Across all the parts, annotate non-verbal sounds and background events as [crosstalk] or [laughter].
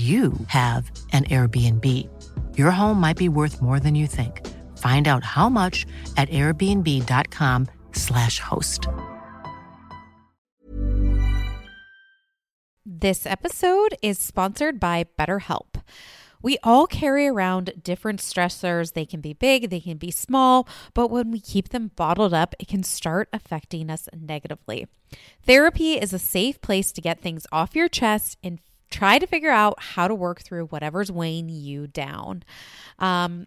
you have an Airbnb. Your home might be worth more than you think. Find out how much at airbnb.com/slash host. This episode is sponsored by BetterHelp. We all carry around different stressors. They can be big, they can be small, but when we keep them bottled up, it can start affecting us negatively. Therapy is a safe place to get things off your chest and try to figure out how to work through whatever's weighing you down. Um,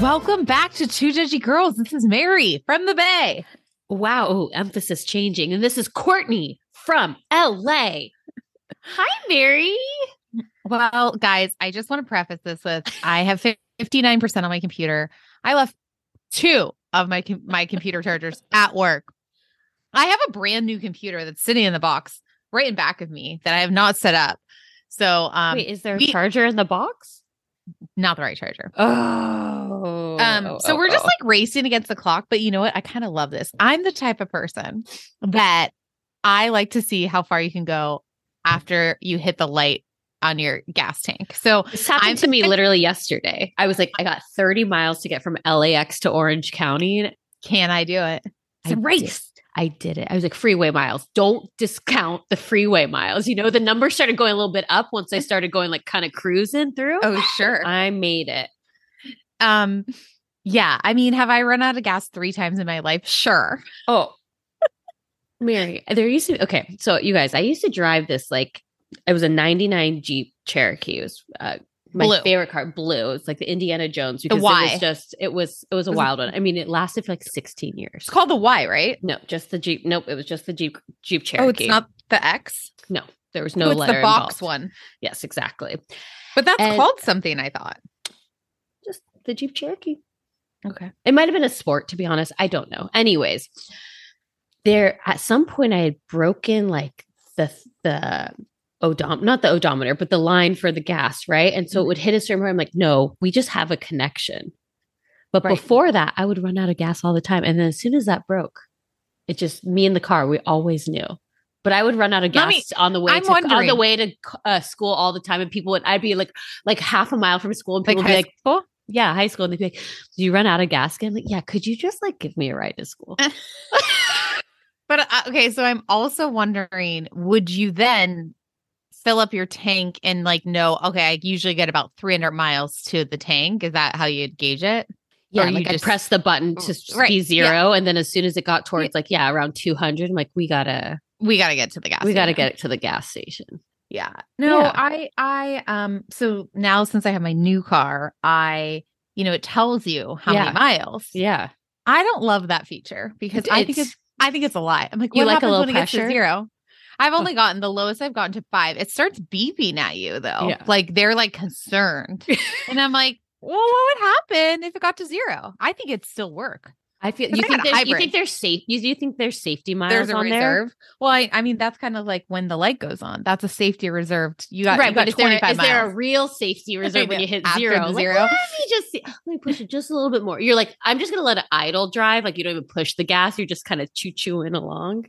Welcome back to Two Judgy Girls. This is Mary from the Bay. Wow, Ooh, emphasis changing. And this is Courtney from LA. Hi, Mary. Well, guys, I just want to preface this with I have 59% on my computer. I left two of my com- my computer chargers at work. I have a brand new computer that's sitting in the box right in back of me that I have not set up. So, um, Wait, is there a we, charger in the box? Not the right charger. Oh. Um, oh, so oh, we're just oh. like racing against the clock, but you know what? I kind of love this. I'm the type of person that I like to see how far you can go after you hit the light on your gas tank. So this happened I'm to me literally yesterday. I was like, I got 30 miles to get from LAX to Orange County. Can I do it? It's a race. I did it. I was like, freeway miles. Don't discount the freeway miles. You know, the number started going a little bit up once I started going like kind of cruising through. Oh, sure. I made it. Um, yeah. I mean, have I run out of gas three times in my life? Sure. Oh, Mary, there used to be, okay. So, you guys, I used to drive this like, it was a 99 Jeep Cherokee. It was uh, my Blue. favorite car, blue. It's like the Indiana Jones The because it Y. was just it was it was a Was it- wild one. I mean, it lasted for like 16 years. It's called the Y, right? No, just the Jeep. Nope, it was just the Jeep Jeep Cherokee. Oh, it's not the X. No, there was No, no it's letter the box involved. one. Yes, exactly. But that's And- called something, I thought. Just the Jeep Cherokee. Okay. It might have been a sport, to be honest. I don't know. Anyways, there at some point I had broken like the the odom not the odometer, but the line for the gas, right? And so it would hit a certain point. I'm like, no, we just have a connection. But Right. before that, I would run out of gas all the time. And then as soon as that broke, it just me in the car, we always knew. But I would run out of gas on the way I'm to on the way to uh, school all the time, and people would I'd be like like half a mile from school, and Like people would be like, school? yeah, high school. And they'd be like, Do you run out of gas again? Like, yeah, could you just like give me a ride to school? [laughs] But uh, okay, so I'm also wondering, would you then fill up your tank and like know, okay, I usually get about 300 miles to the tank? Is that how you'd gauge it? Yeah, Or you like I just- press the button to Right, be yeah. zero. And then as soon as it got towards like, yeah, around 200, I'm like, we gotta, We got to get to the gas. we gotta station. get to the gas station. Yeah. No, Yeah. I I um so now since I have my new car, I you know, it tells you how Yeah. many miles. Yeah. I don't love that feature because I think It's- it's I think it's a lie. I'm like, You like a little when it gets to pressure? zero? I've only gotten the lowest I've gotten to five. It starts beeping at you though. Yeah. Like they're like concerned. [laughs] and I'm like, well, what would happen if it got to zero? I think it'd still work. I feel you I think there's, you think there's safe you, you think there's safety miles There's a on there? Well, I, I mean, that's kind of like when the light goes on. That's a safety reserved. You got right, you but got is there, 25 is there a real safety [laughs] reserve when you hit After zero? Like, zero? let me just see. Let me push it just a little bit more. You're like, I'm just gonna let it idle drive. Like you don't even push the gas. You're just kind of choo chooing along.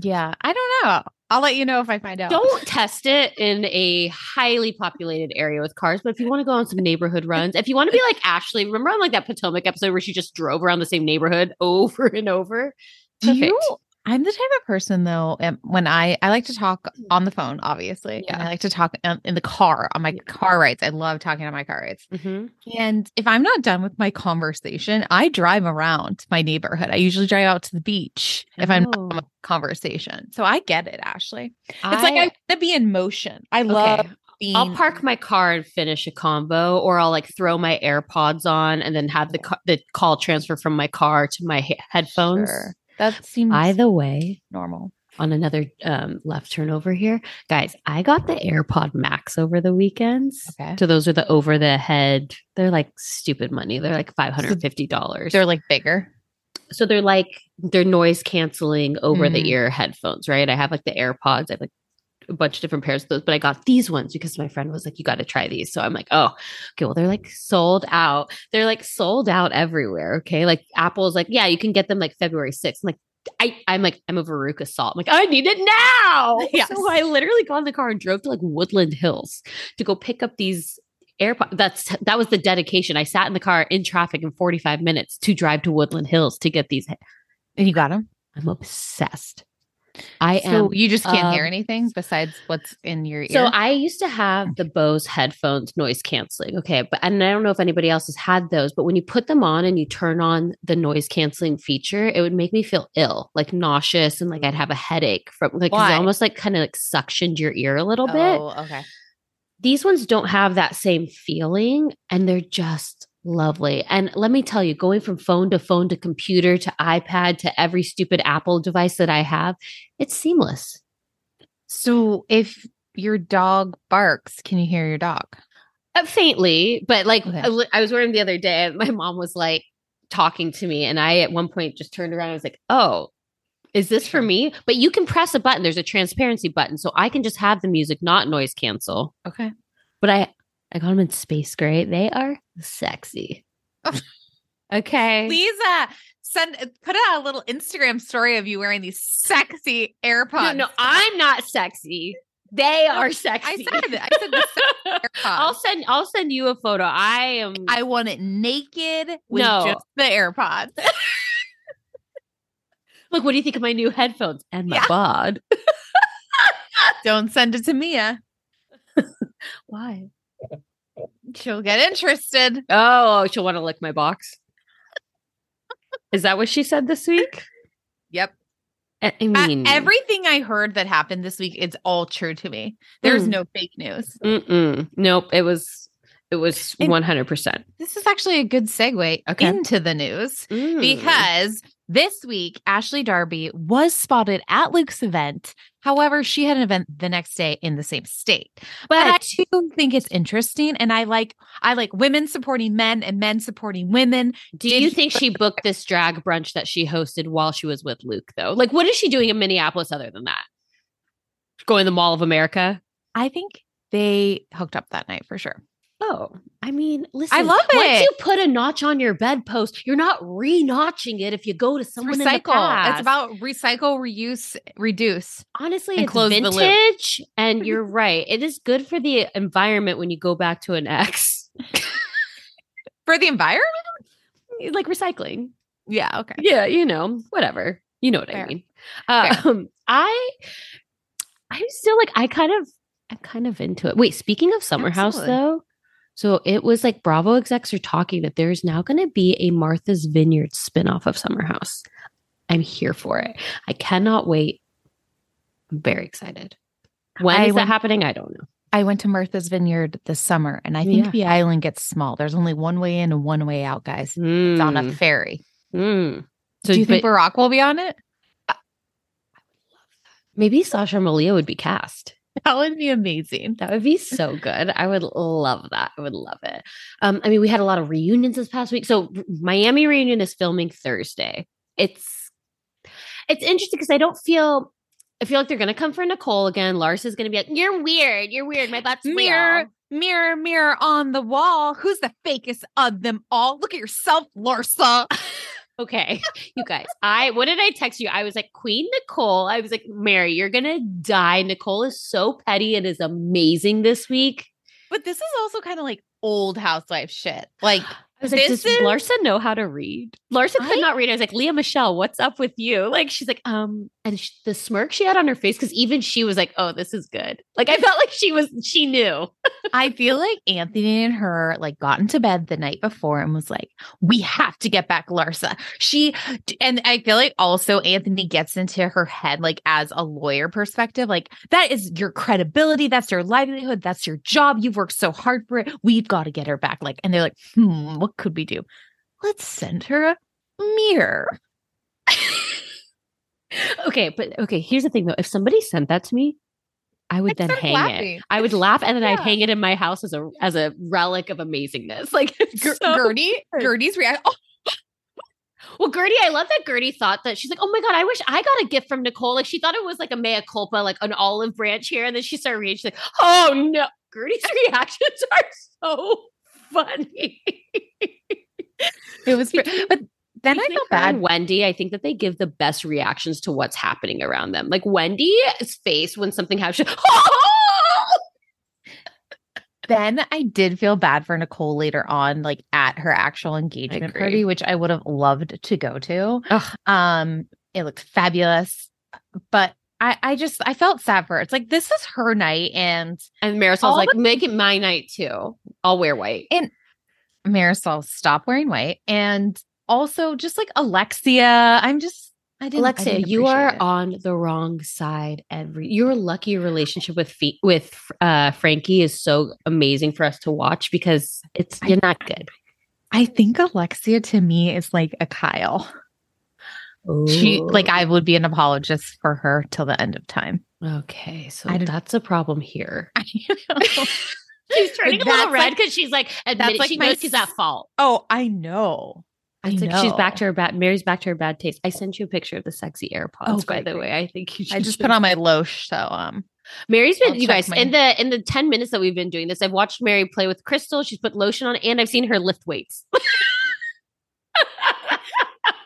Yeah, I don't know. I'll let you know if I find out. Don't test it in a highly populated area with cars. But if you want to go on some neighborhood [laughs] runs, if you want to be like Ashley, remember on like that Potomac episode where she just drove around the same neighborhood [laughs] over and over? Do you? I'm the type of person though. um, When I I like to talk on the phone, obviously, and I like to talk um, in the car on my car rides. I love talking on my car rides. Mm-hmm. And if I'm not done with my conversation, I drive around my neighborhood. I usually drive out to the beach if I'm not Oh. conversation. So I get it, Ashley. It's like I want to be in motion. I love Okay. being. I'll park my car and finish a combo, or I'll like throw my AirPods on and then have the ca- the call transfer from my car to my he- headphones. Sure. That seems By the way, normal. on another um, left turn over here, guys, I got the AirPod Max over the weekends. Okay. So those are the over the head. They're like stupid money. They're like five hundred fifty dollars. They're like bigger. so they're like they're noise canceling over the Mhm. ear headphones, right? I have like the AirPods. I have like a bunch of different pairs of those, but I got these ones because my friend was like, "You got to try these." So I'm like, "Oh, okay." Well, they're like sold out. They're like sold out everywhere. Okay, like Apple's like, "Yeah, you can get them like February 6th. I'm like, I, I'm like, I'm a Veruca Salt. I'm like, I need it now. [laughs] Yes. So I literally got in the car and drove to like Woodland Hills to go pick up these AirPods. That's that was the dedication. I sat in the car in traffic in 45 minutes to drive to Woodland Hills to get these. And you got them. I'm obsessed. I So am. you just can't hear um, anything besides what's in your ear. So I used to have the Bose headphones noise canceling. Okay. But and I don't know if anybody else has had those, but when you put them on and you turn on the noise canceling feature, it would make me feel ill, like nauseous, and like I'd have a headache from like Why? it almost like kind of like suctioned your ear a little bit. Oh, okay. These ones don't have that same feeling and they're just lovely. And let me tell you, going from phone to phone to computer to iPad to every stupid Apple device that I have, it's seamless. So if your dog barks, can you hear your dog? Uh, faintly, but like Okay. I, I was wearing the other day, and [laughs] my mom was like talking to me, and I at one point just turned around and was like, "Oh, is this for me?" But you can press a button. There's a transparency button, so I can just have the music not noise cancel. Okay. But I I got them in space gray. They are sexy. [laughs] okay. Please uh send put out a little Instagram story of you wearing these sexy AirPods. No, no, I'm not sexy. They are sexy. I said I said the sexy [laughs] I'll send I'll send you a photo. I am I want it naked with No. just the AirPods. [laughs] Look, what do you think of my new headphones and my Yeah. bod? Don't send it to Mia. Why? She'll get interested. Oh, she'll want to lick my box. Is that what she said this week? Yep. I I Uh, everything I heard that happened this week, it's all true to me. There's Mm. no fake news. Mm-mm. nope. It was. It was one hundred percent. This is actually a good segue Okay. into the news Mm. because this week Ashley Darby was spotted at Luke's event. However, she had an event the next day in the same state. But I do think it's interesting, and I like I like women supporting men and men supporting women. do did you think she booked this drag brunch that she hosted while she was with Luke? Though, like, what is she doing in Minneapolis other than that? Going to the Mall of America. I think they hooked up that night for sure. Oh, I mean, listen. I love it. Once you put a notch on your bedpost, you're not re-notching it if you go to someone in the recycle. It's about recycle, reuse, reduce. honestly and it's vintage and [laughs] you're right it is good for the environment when you go back to an ex [laughs] For the environment? like recycling Yeah, okay. yeah you know whatever you know what i mean Fair. um i i'm still like i kind of i'm kind of into it wait speaking of summer house though so it was like bravo execs are talking that there's now going to be a martha's vineyard spin-off of summer house i'm here for it i cannot wait i'm very excited When I is that happening? I don't know. I went to Martha's Vineyard this summer, and I think Yeah. the island gets small. There's only one way in and one way out, guys. It's on a Mm, ferry. mm. So Do you think but Barack will be on it? maybe Sasha Malia would be cast? That would be amazing. That would be so good. I would love that. I would love it. Um, I mean, we had a lot of reunions this past week. So Miami reunion is filming Thursday. It's it's interesting because I don't feel I feel like they're gonna come for Nicole again. Lars is gonna be like, You're weird, you're weird. My butt's Mirror, real." mirror, mirror on the wall. Who's the fakest of them all? Look at yourself, Larsa. [laughs] Okay, [laughs] you guys. I what did I text you? I was like, Queen Nicole. I was like, Mary, you're gonna die. Nicole is so petty and is amazing this week. But this is also kind of like old housewife shit. Like, [gasps] [gasps] I was like, This does is- Larsa know how to read? Larsa could I- not read. I was like, Lea Michele, what's up with you? Like, she's like, um, and the smirk she had on her face, because even she was like, oh, this is good. Like, I felt like she was, she knew. [laughs] I feel like Anthony and her like got into bed the night before and was like, "We have to get back Larsa." She and I feel like also Anthony gets into her head like as a lawyer perspective, like that is your credibility, that's your livelihood, that's your job. You've worked so hard for it. We've got to get her back. Like, and they're like, "Hmm, what could we do? Let's send her a mirror." [laughs] okay, but okay, here's the thing though. If somebody sent that to me, I would I'd then hang it. I would laugh and then I'd hang it in my house as a as a relic of amazingness. [laughs] Like so Guerdy, good. Guerdy's reaction. Oh, [laughs] Well, Guerdy, I love that Guerdy thought that she's like, oh my God, I wish I got a gift from Nicole. Like she thought it was like a mea culpa, like an olive branch here. And then she started reading, she's like, oh no. Guerdy's reactions are so funny. it was, fr- but then I feel bad. Wendy, I think that they give the best reactions to what's happening around them. Like Wendy's face when something happens, [laughs] Then I did feel bad for Nicole later on, like at her actual engagement party, which I would have loved to go to. Ugh. Um, it looked fabulous, but I, I just I felt sad for her. It's like this is her night, and and Marysol's like, the- make it my night too. I'll wear white. And Marysol stop wearing white, and also just like Alexia, I'm just I didn't. I Alexia, didn't you are it. on the wrong side. Every you're lucky your relationship with Fe- with uh, Frankie is so amazing for us to watch because it's you're not good. I think Alexia to me is like a Kyle. She like I would be an apologist for her till the end of time. okay, so I that's a problem here. [laughs] [laughs] She's turning a little That's red like- because she's like admitting like she knows she's at fault. oh, I know. I It's like she's back to her bad. Mary's back to her bad taste. I sent you a picture of the sexy AirPods, Oh, by great, the way. I think you should. I just put on my Loesch, so um, Mary's been I'll you guys my- in the in the 10 minutes that we've been doing this, I've watched Mary play with Crystal. She's put lotion on and I've seen her lift weights.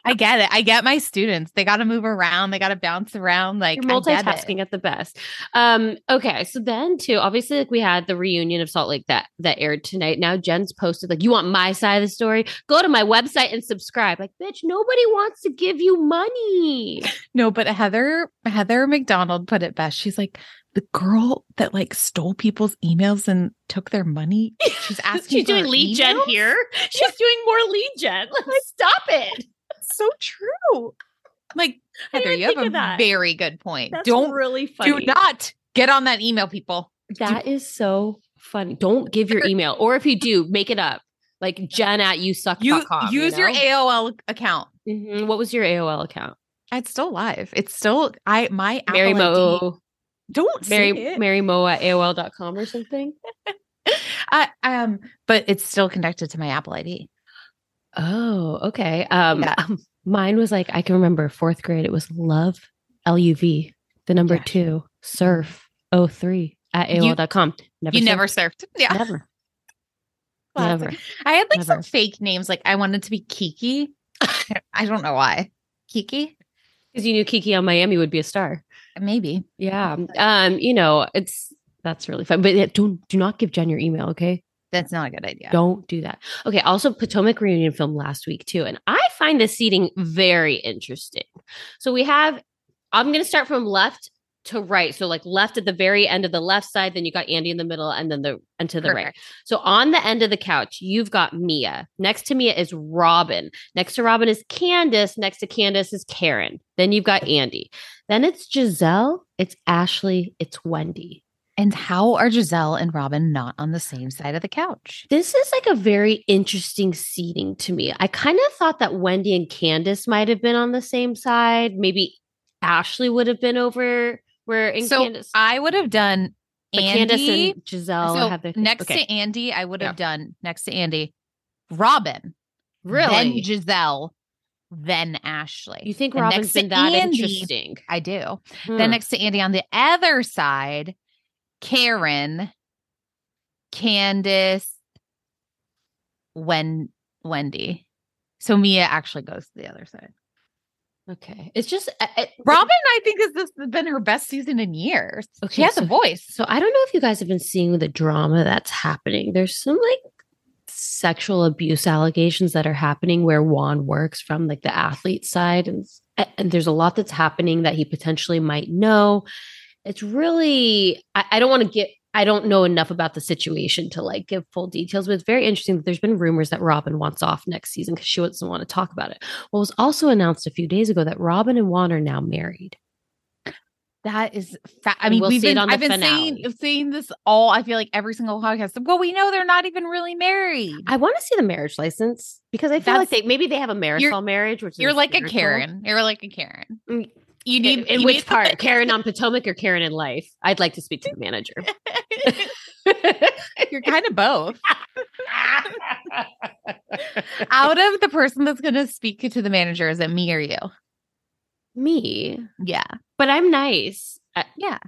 I get it. I get my students. They got to move around. They got to bounce around. Like You're I get it. multitasking at the best. Um, okay, so then too, obviously, like we had the reunion of Salt Lake that that aired tonight. Now Jen's posted like, you want my side of the story? Go to my website and subscribe. Like, bitch, nobody wants to give you money. No, but Heather Heather McDonald put it best. She's like the girl that like stole people's emails and took their money. She's [laughs] asking. She's doing lead gen here. She's doing more lead gen. [laughs] Like, stop it. So true. Like Heather, you have a very good point. That's Don't really funny. do not get on that email, people. That is so funny. Don't give your email, or if you do, make it up. Like [laughs] Jen at You yousuck.com. use your AOL account. Mhm. What was your AOL account? It's still live. It's still I my Mary Apple ID Don't Mary, say it. Mary Mo at AOL.com or something. [laughs] I, um, but it's still connected to my Apple ID. Oh, okay. Um, Yeah. um, mine was like, I can remember fourth grade. It was love, L U V, the number Yeah. two, surf, 03 at You- AOL.com. Never you surfed. never surfed. [laughs] Yeah. Never. Never. I had like some fake names. Like I wanted to be Kiki. [laughs] I don't know why. Kiki? Because you knew Kiki on Miami would be a star. Maybe. Yeah. Um, you know, it's that's really fun. But yeah, don't do not give Jen your email, okay? That's not a good idea. Don't do that. Okay. Also, Potomac reunion film last week too, and I find the seating very interesting. So we have. I'm going to start from left to right. So like left at the very end of the left side, then you got Andy in the middle, and then the and to the right. So on the end of the couch, you've got Mia. Next to Mia is Robyn. Next to Robyn is Candiace. Next to Candiace is Karen. Then you've got Andy. Then it's Gizelle. It's Ashley. It's Wendy. And how are Gizelle and Robyn not on the same side of the couch? This is like a very interesting seating to me. I kind of thought that Wendy and Candiace might have been on the same side. Maybe Ashley would have been over where in so Candiace. I would have done but Andy. Candiace and Gizelle so have their next okay. to Andy, I would have Yeah. done next to Andy, Robyn, then Really? Gizelle, then Ashley. You think And Robyn's next to been that Andy- interesting? I do. Hmm. Then next to Andy on the other side, Karen, Candiace, Wen Wendy. So Mia actually goes to the other side. Okay. It's just uh, uh, Robyn, I think, has this has been her best season in years. she Okay, has so- a voice. So I don't know if you guys have been seeing the drama that's happening. There's some like sexual abuse allegations that are happening where Juan works from like the athlete side and and there's a lot that's happening that he potentially might know. It's really I, I don't want to get I don't know enough about the situation to like give full details, but it's very interesting that there's been rumors that Robyn wants off next season because she doesn't want to talk about it. Well, it was also announced a few days ago that Robyn and Juan are now married. That is, fa- I mean, we'll we've been, on the I've been finale. saying, saying this all. I feel like every single podcast. Well, we know they're not even really married. I want to see the marriage license because I feel like they maybe they have a marysol marriage, which You're like a. Karen. You're like a Karen. Mm, You need in you which need- part? Karen on Potomac or Karen in life? I'd like to speak to the manager. [laughs] You're kind of both. [laughs] Out of the person that's going to speak to the manager, is it me or you? Me, Yeah, but I'm nice. I- yeah.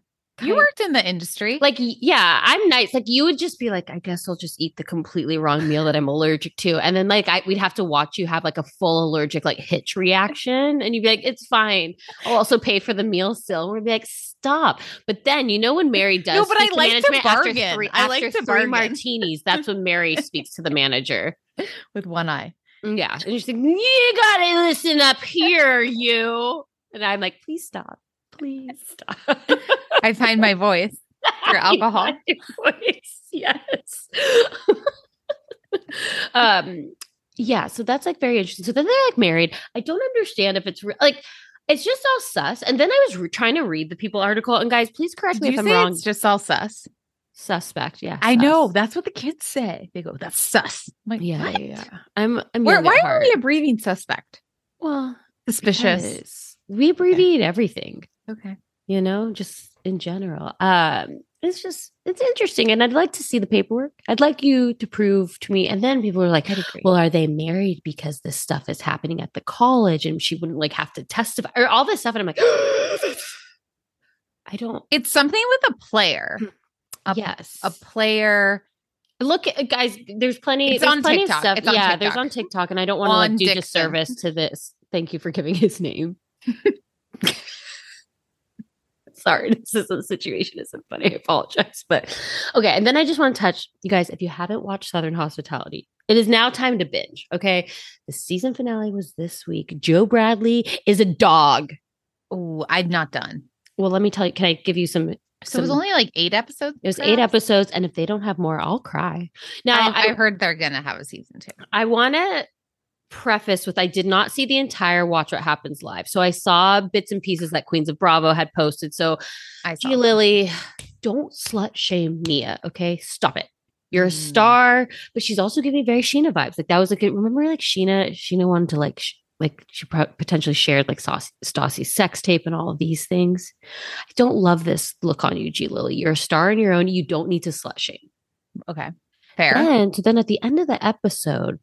You worked in the industry. like yeah, I'm nice. Like you would just be like, I guess I'll just eat the completely wrong meal that I'm allergic to, and then like I we'd have to watch you have like a full allergic like hitch reaction, and you'd be like, it's fine. I'll also pay for the meal still. And we'd be like, stop. But then you know when Mary does, No, but I speak to like to management after bargain. three, I like after to three bargain. martinis. That's when Mary speaks to the manager. with one eye. Mm, yeah. And she's like, you gotta listen up here, you. And I'm like, please stop. Please stop. [laughs] I find my voice through [laughs] alcohol. voice. [laughs] Yes. um, yeah, so that's like very interesting. So then they're like married. I don't understand if it's re- like it's just all sus. And then I was re- trying to read the People article, and guys, please correct Did me if I'm wrong. it's just all sus? Suspect, yeah. I sus. know. That's what the kids say. They go, "That's sus." I'm like, Yeah, yeah, yeah. I'm. I'm Where, why are we abbreviating suspect? Well, Suspicious. we abbreviate everything. Okay. you know, just in general. Um, it's just it's interesting, and I'd like to see the paperwork. I'd like you to prove to me. And then people are like, "Well, are they married because this stuff is happening at the college, and she wouldn't like have to testify or all this stuff?" And I'm like, [gasps] I don't. it's something with a player. A, yes, a player. look at guys. There's plenty. It's there's on plenty TikTok. Of stuff. It's on yeah, TikTok. there's on TikTok, and I don't want to like do Dixon. disservice to this. Thank you for giving his name. [laughs] Sorry, [laughs] this is the situation isn't funny. I apologize. But okay. And then I just want to touch you guys, if you haven't watched Southern Hospitality, it is now time to binge. Okay. The season finale was this week. Joe Bradley is a dog. Oh, I'm not done. Well, let me tell you, can I give you some? So it was only like eight episodes. it was eight episodes, and if they don't have more, I'll cry. Now, I, I heard they're gonna have a season two. I want to preface with I did not see the entire Watch What Happens live. So I saw bits and pieces that Queens of Bravo had posted. So I G. Lily, don't slut shame Mia. Okay. Stop it. You're a Mm. star, but she's also giving very Scheana vibes. Like that was like, remember like Scheana, Scheana wanted to like, sh- like she pro- potentially shared like Stassi, Stassi's sex tape and all of these things. I don't love this look on you, G Lily. You're a star on your own. You don't need to slut shame. Okay, fair. And then at the end of the episode,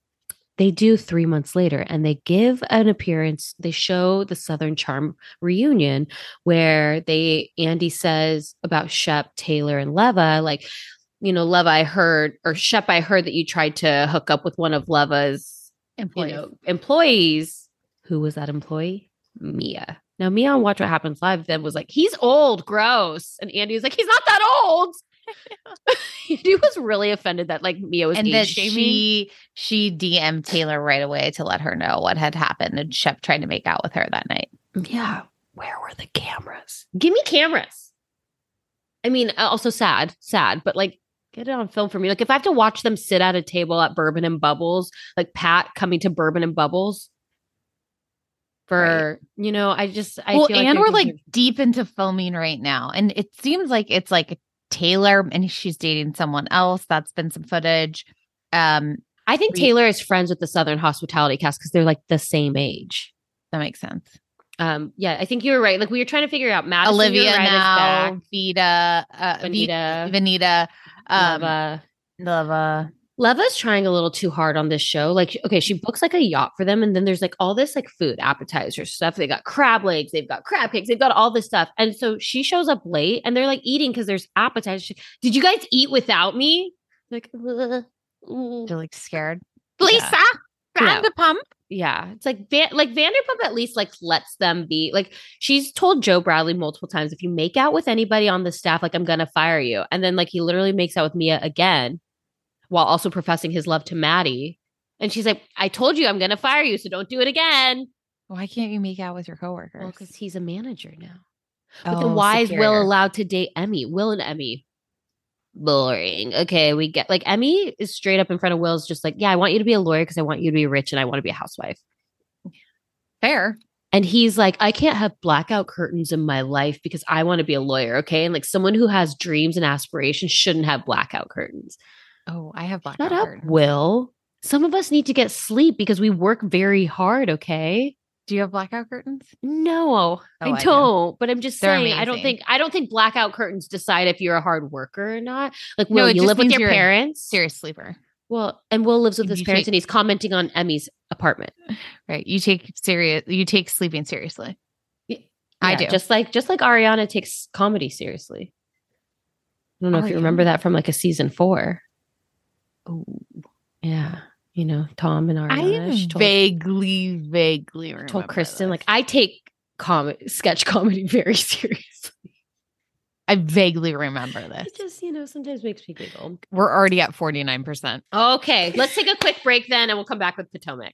they do three months later and they give an appearance. They show the Southern Charm reunion where they, Andy says about Shep, Taylor, and Leva, like, you know, Leva, I heard, or Shep, I heard that you tried to hook up with one of Leva's you Employees. know, employees. Who was that employee? Mia. Now, Mia on Watch What Happens Live then was like, he's old, gross. And Andy was like, he's not that old. [laughs] Andy was really offended that like Mia was and age that shaming. she she DM'd Taylor right away to let her know what had happened, and Shep tried to make out with her that night. Yeah. Where were the cameras? Give me cameras. I mean, also sad, sad, but like get it on film for me. Like if I have to watch them sit at a table at Bourbon and Bubbles, like Pat coming to Bourbon and Bubbles for, you know, I just, I well, feel like and we're like deep into filming right now, and it seems like it's like Taylor and she's dating someone else. That's been some footage. Um, I think We- Taylor is friends with the Southern Hospitality cast because they're like the same age. that makes sense. Um, yeah, I think you were right. Like we were trying to figure out Madison Olivia now, back, Vita, uh, Venita, Venita, um, Leva. Leva. Leva's trying a little too hard on this show. Like, okay, she books like a yacht for them, and then there's like all this like food appetizer stuff. They got crab legs, they've got crab cakes, they've got all this stuff. And so she shows up late, and they're like eating because there's appetizers. She- Did you guys eat without me? Like, "Uh, mm." They're like scared. Yeah. Lisa, grab No. the pump. yeah, it's like Van- like Vanderpump at least like lets them be. Like she's told Joe Bradley multiple times, if you make out with anybody on the staff, like I'm gonna fire you. And then like he literally makes out with Mia again, while also professing his love to Maddie. And she's like, I told you I'm gonna fire you, so don't do it again. Why can't you make out with your coworkers? Well, because he's a manager now. But Oh, then why is Will allowed to date Emmy? Will and Emmy. Boring. Okay, we get like Emmy is straight up in front of Will's just like, yeah, I want you to be a lawyer because I want you to be rich and I want to be a housewife. fair? And he's like, I can't have blackout curtains in my life because I want to be a lawyer. Okay. And like someone who has dreams and aspirations shouldn't have blackout curtains. Oh, I have black. Shut up, Will. Some of us need to get sleep because we work very hard. Okay. Do you have blackout curtains? No, Oh, I I do. don't. But I'm just They're saying, I don't think I don't think blackout curtains decide if you're a hard worker or not. Like, Will, it you live with your parents. Serious sleeper, Well, and Will lives with his parents, take- and he's commenting on Emmy's apartment. [laughs] right? You take serious. You take sleeping seriously. I do. Just like just like Ariana takes comedy seriously. I don't know if oh, you remember that from like a season four. Oh, Yeah. You know, Tom and Ariana. I she told, vaguely, vaguely remember told Kristen, this. like, I take comedy sketch comedy [laughs] very seriously. I vaguely remember this. It just, you know, sometimes makes me giggle. We're already at forty nine percent. Okay, let's take a quick break then and we'll come back with Potomac.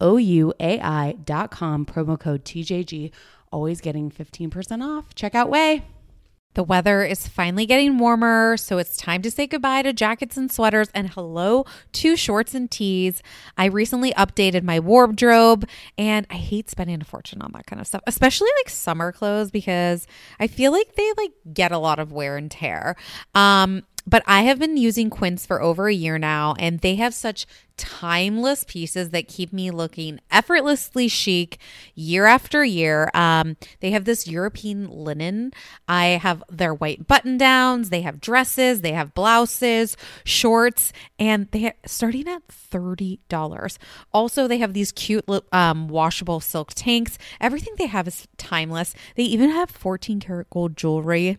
dot com, promo code TJG. Always getting 15% off. Check out OUAI. The weather is finally getting warmer, so it's time to say goodbye to jackets and sweaters and hello to shorts and tees. I recently updated my wardrobe and I hate spending a fortune on that kind of stuff, especially like summer clothes because I feel like they like get a lot of wear and tear. Um but I have been using Quince for over a year now, and they have such timeless pieces that keep me looking effortlessly chic year after year. Um, they have this European linen. I have their white button downs. They have dresses. They have blouses, shorts, and they are starting at thirty dollars. Also, they have these cute um, washable silk tanks. Everything they have is timeless. They even have fourteen karat gold jewelry.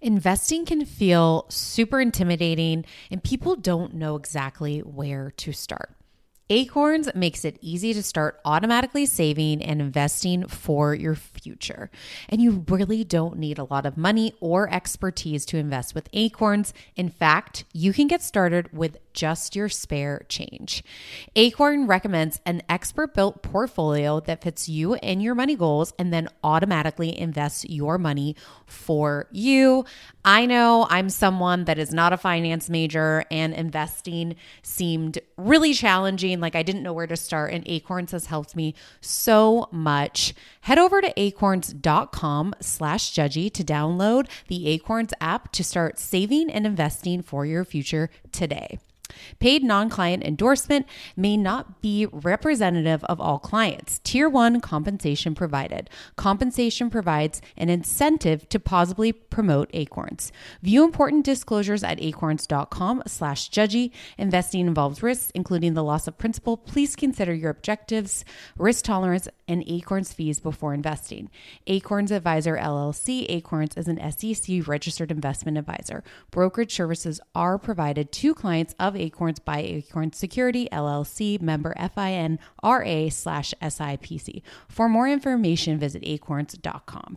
Investing can feel super intimidating and people don't know exactly where to start. Acorns makes it easy to start automatically saving and investing for your future. And you really don't need a lot of money or expertise to invest with Acorns. In fact, you can get started with just your spare change. Acorn recommends an expert built portfolio that fits you and your money goals and then automatically invests your money for you. I know I'm someone that is not a finance major and investing seemed really challenging. Like I didn't know where to start, and Acorns has helped me so much. Head over to acorns.com slash judgy to download the Acorns app to start saving and investing for your future today. Paid non client endorsement may not be representative of all clients. Tier 1 compensation provided. Compensation provides an incentive to positively promote Acorns. View important disclosures at acorns.com slash judgy. Investing involves risks, including the loss of principal. Please consider your objectives, risk tolerance, and Acorns fees before investing. Acorns Advisor LLC. Acorns is an SEC registered investment advisor. Brokerage services are provided to clients of Acorns by Acorns Security LLC, member FINRA slash SIPC. For more information, visit acorns.com.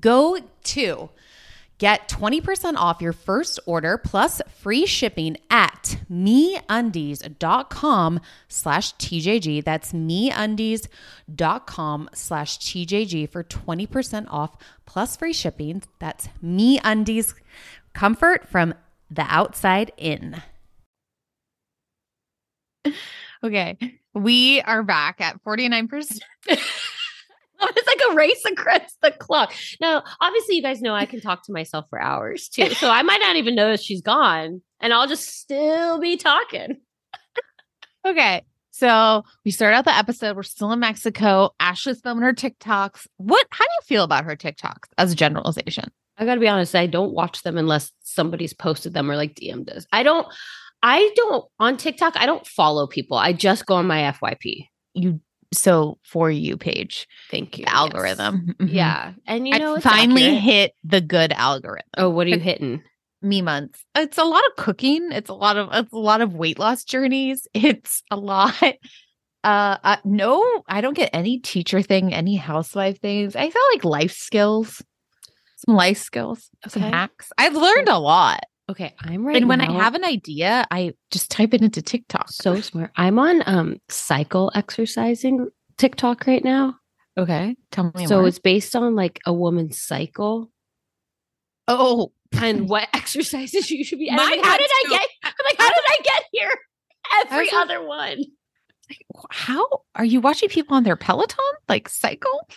Go to get 20% off your first order plus free shipping at meundies.com slash TJG. That's meundies.com slash TJG for 20% off plus free shipping. That's meundies comfort from the outside in. [laughs] Okay. We are back at 49%. [laughs] [laughs] it's like a race across the clock. Now, obviously, you guys know I can talk to myself for hours too. [laughs] So I might not even notice she's gone and I'll just still be talking. Okay. So we start out the episode. We're still in Mexico. Ashley's filming her TikToks. What how do you feel about her TikToks as a generalization? I gotta be honest, I don't watch them unless somebody's posted them or like DM'd us. I don't I don't on TikTok, I don't follow people. I just go on my FYP. You so for you page. Thank you. The algorithm. Yes. Mhm. Yeah. And you know, it's finally accurate. hit the good algorithm. Oh, what are you hitting? me months. It's a lot of cooking. It's a lot of it's a lot of weight loss journeys. [laughs] It's a lot. Uh, uh no, I don't get any teacher thing, any housewife things. I feel like life skills, some life skills, some hacks. I've learned a lot. Okay, I'm right. and when I have an idea, I just type it into TikTok. so smart. I'm on um cycle exercising TikTok right now. okay, tell me So more. it's based on like a woman's cycle oh, and [laughs] what exercises [laughs] you should be. Mine like, how did I get? [laughs] I'm like, how did I get here? Every other one. how are you watching people on their Peloton like cycle?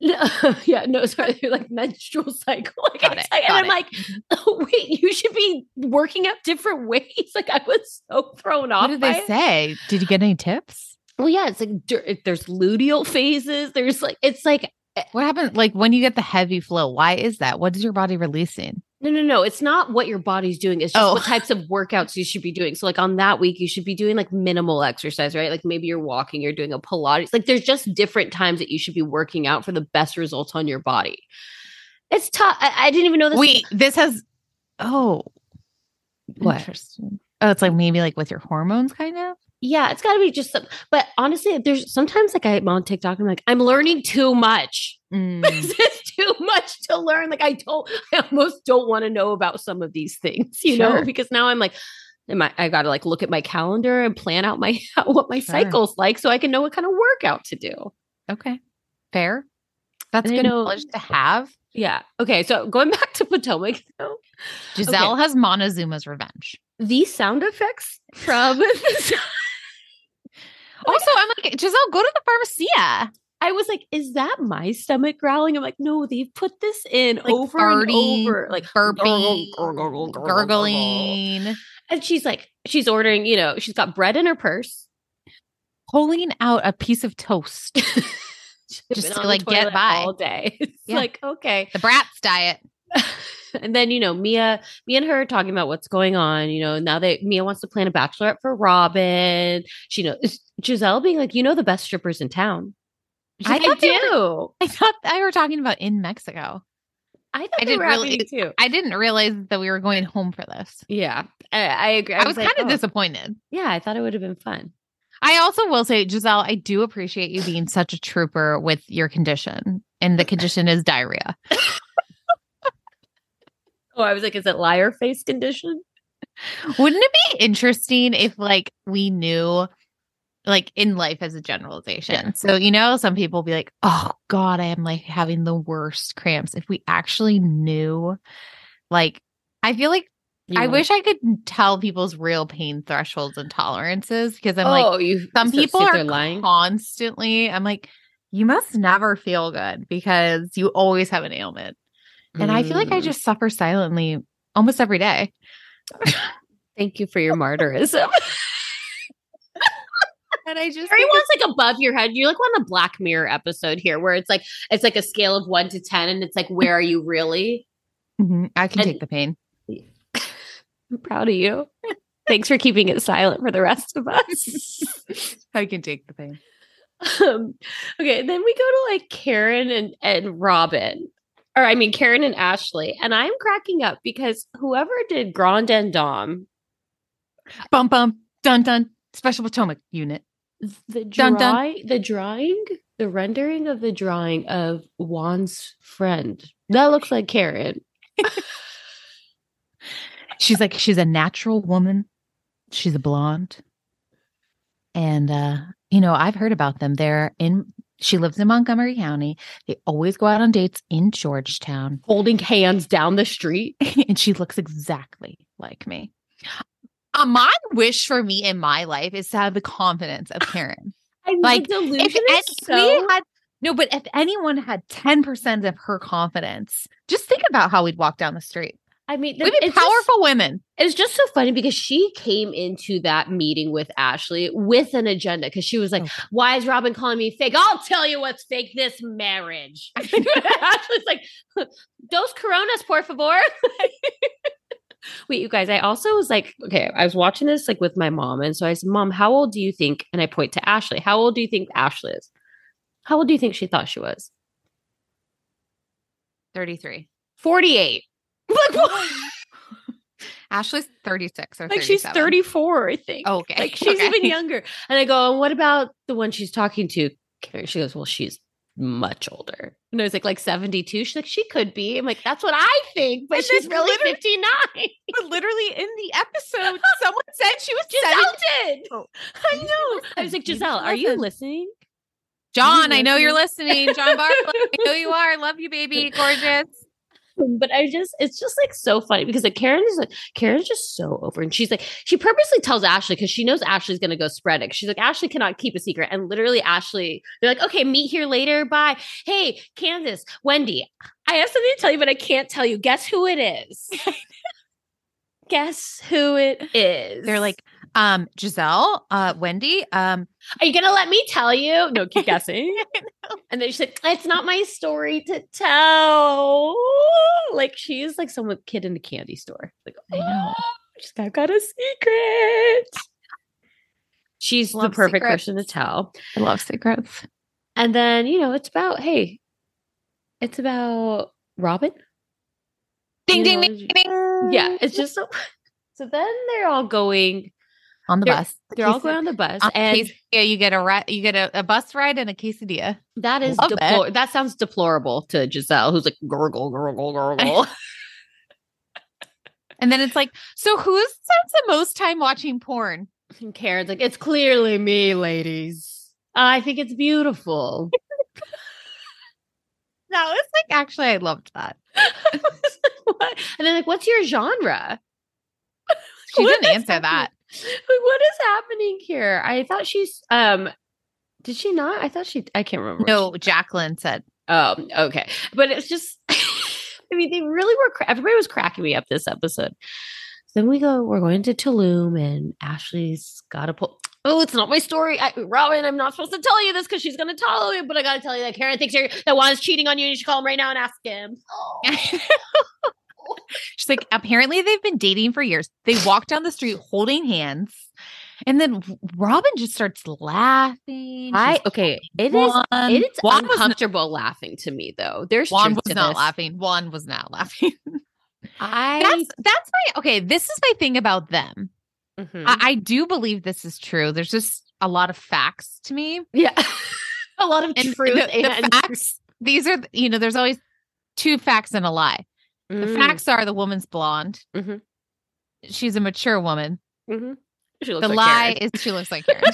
No, [laughs] yeah, no, sorry, [laughs] like menstrual cycle. [laughs] Like, Got it, and got I'm it. like, oh, wait, you should be working out different ways. Like I was so thrown off. What did they it. say? Did you get any tips? Well, yeah, it's like there's luteal phases. There's like it's like eh What happened? Like when you get the heavy flow, why is that? What is your body releasing? No, no, no. It's not what your body's doing. It's just Oh. what types of workouts you should be doing. So, like on that week, you should be doing like minimal exercise, right? Like maybe you're walking, you're doing a Pilates. Like there's just different times that you should be working out for the best results on your body. It's tough. I, I didn't even know this. Wait, this has oh What? Interesting. Oh, it's like maybe like with your hormones, kind of. Yeah, it's got to be just some. But honestly, there's sometimes like I'm on TikTok. I'm like, I'm learning too much. [laughs] Mm. this is too much to learn. Like I don't, I almost don't want to know about some of these things, you know, because now I'm like, am I, I got to like look at my calendar and plan out my [laughs] what my Sure. cycle's like, so I can know what kind of workout to do. Okay, fair. That's And good know- knowledge to have. Yeah. Okay. So going [laughs] back to Potomac, though, Gizelle has Montezuma's revenge. these sound effects from. Also, I'm like Gizelle, go to the pharmacia. I was like, is that my stomach growling? I'm like, no, they've put this in Like over farting, and over, like burping, gurgling. gurgling, And she's like, she's ordering, you know, she's got bread in her purse. pulling out a piece of toast. [laughs] Just to, like, get by. all day. [laughs] It's Yeah. like, okay. the BRAT diet. [laughs] And then, you know, Mia, me and her are talking about what's going on. You know, now that Mia wants to plan a bachelorette for Robyn. She knows Gizelle being like, you know, the best strippers in town. I like, I, thought they were- do. I thought I were talking about in Mexico. I thought I didn't were really- too. I didn't realize that we were going home for this. Yeah, I, I agree. I, was, like, kind of oh. disappointed. Yeah, I thought it would have been fun. I also will say, Gizelle, I do appreciate you being such a trooper with your condition. And the condition is diarrhea. [laughs] Oh, I was like, is it liar face condition? Wouldn't it be interesting if like we knew like in life as a generalization? Yeah. So, you know, some people be like, oh God, I am like having the worst cramps. If we actually knew, like, I feel like You I wish I could tell people's real pain thresholds and tolerances because I'm oh, like, you. some so- people are lying. constantly, I'm like, you must never feel good because you always have an ailment. And I feel like I Mm. just suffer silently almost every day. thank you for your martyrism. [laughs] And I just Everyone's like above your head. You're like on the Black Mirror episode here, where it's like it's like a scale of one to ten, and it's like, where are you really? Mhm, I can And- take the pain. [laughs] I'm proud of you. Thanks for keeping it silent for the rest of us. [laughs] I can take the pain. um, okay, then we go to like Karen and and Robyn, or I mean Karen and Ashley, and I'm cracking up because whoever did Grand and Dom, Bum bum dun dun special Potomac unit. the Dun, dun. the drawing, the rendering of the drawing of Juan's friend that looks like Karen. [laughs] She's like she's a natural woman. She's a blonde. And uh, you know, I've heard about them. They're in she lives in Montgomery County. They always go out on dates in Georgetown. holding hands down the street. [laughs] and she looks exactly like me. Uh, my wish for me in my life is to have the confidence of [laughs] Karen. I mean, Like, the delusion if, is if so. we had no, but if anyone had 10% of her confidence, just think about how we'd walk down the street. I mean, We'd be it's just- powerful women. It's just so funny because she came into that meeting with Ashley with an agenda because she was like, Oh. Why is Robyn calling me fake? I'll tell you what's fake this marriage. [laughs] [laughs] Ashley's like, "Those coronas, por favor. [laughs] Wait, you guys, I also was like, okay, I was watching this like with my mom. And so I said, Mom, how old do you think? And I point to Ashley. How old do you think Ashley is? How old do you think she thought she was? 33. 48. Like, what? Ashley's 36 or like she's 34, I think. Okay. Like she's okay. even [laughs] younger. And I go, and what about the one she's talking to? She goes, well, she's much older. And I was like, like 72. She's like, she could be. I'm like, that's what I think, but And she's really 59. [laughs] But literally in the episode, [laughs] someone said she was Gizelle 70. did. Oh. I know. I was like, Gizelle, are you listening? John, You I know you're listening. John Barlow, I know you are. Love you, baby. Gorgeous. But I just, it's just like so funny because like Karen is like, Karen's just so over. And she's like, she purposely tells Ashley because she knows Ashley's going to go spread it. She's like, Ashley cannot keep a secret. And literally, Ashley, they're like, okay, meet here later. Bye. Hey, Candiace, Wendy, I have something to tell you, but I can't tell you. Guess who it is? [laughs] Guess who it is? They're like, um, Gizelle, uh, Wendy, um, Are you gonna let me tell you? No, keep [laughs] guessing. and then she's like, "It's not my story to tell." Like she's like some kid in a candy store. Like, I know. "Oh, she's got, got a secret. She's Love the perfect secrets. person to tell. I love secrets. And then you know, it's about hey, it's about Robyn. Ding, You ding, know, ding, ding. Yeah, it's just so. [laughs] So then they're all going. On the They're- bus. They're all going on the bus, On and you get a ri- you get a, a bus ride and a quesadilla. That is deplor- that sounds deplorable to Gizelle, who's like gurgle, gurgle, gurgle. [laughs] And then it's like, so who spends the most time watching porn? and Karen's like, it's clearly me, ladies. I think it's beautiful. [laughs] No, it's like actually I loved that. I [laughs] like, what? And then like, what's your genre? She What didn't answer that. [laughs] what is happening here? I thought she's um did she not? I thought she I can't remember. No, Jacqueline said. Oh, okay. But it's just, [laughs] I mean, they really were, everybody was cracking me up this episode. Then we go, we're going to Tulum and Ashley's got to pull. Oh, it's not my story. I, Robyn, I'm not supposed to tell you this because she's going to tell you, but I got to tell you that Karen thinks you're, that Juan's cheating on you. You should call him right now and ask him. [laughs] [laughs] She's like, apparently they've been dating for years. They walk down the street holding hands. And then Robyn just starts laughing. I, okay. It is, Juan. it's Juan was not- uncomfortable laughing to me though. There's Juan was not this. laughing. Juan was not laughing. [laughs] I, that's that's my okay. This is my thing about them. Mhm. I, I do believe this is true. There's just a lot of facts to me. yeah. [laughs] a lot of And truth the, the facts, these are, you know, there's always two facts and a lie. The Mm, facts are the woman's blonde. Mhm. She's a mature woman. mhm. She looks The like lie Karen. is she looks like Karen. [laughs]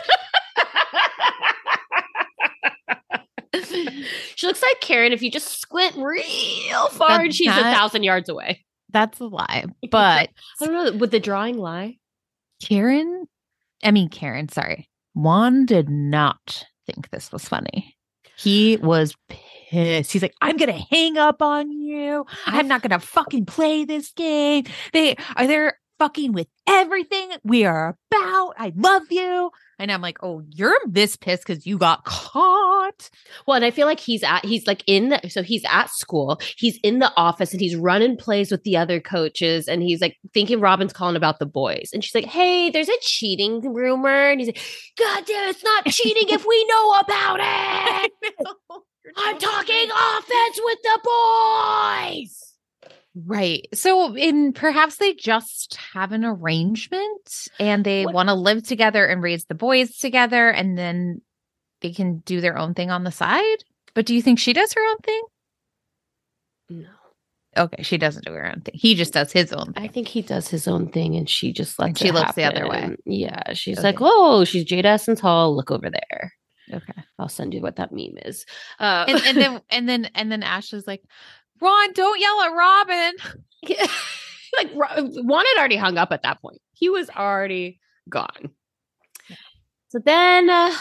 she looks like Karen if you just squint real far and she's a thousand yards away. That's a lie. [laughs] But I don't know. Would the drawing lie? Karen, I mean, Karen, sorry. Juan did not think this was funny. He was pissed. He's like, I'm going to hang up on you. I'm not going [laughs] to fucking play this game. They uh, are there fucking with everything we are about. I love you. And I'm like, oh, you're this pissed because you got caught. Well, and I feel like he's at he's like in the so he's at school, he's in the office and he's running plays with the other coaches, and he's like thinking Robyn's calling about the boys. And she's like, Hey, there's a cheating rumor. And he's like, God damn, it's not cheating if we know about [laughs] it. I'm talking offense with the boys. Right. So, in perhaps they just have an arrangement and they want to live together and raise the boys together, and then they can do their own thing on the side. But do you think she does her own thing? No. Okay, she doesn't do her own thing. He just does his own I think he does his own thing and she just lets she it looks the other way. Yeah. She's Okay. like, Oh, she's Jaida Essence Hall. Look over there. Okay. I'll send you what that meme is. Uh, And, and then [laughs] and then and then Ashley's like, Ron, don't yell at Robyn. [laughs] [laughs] like Juan had already hung up at that point. He was already gone. So then uh,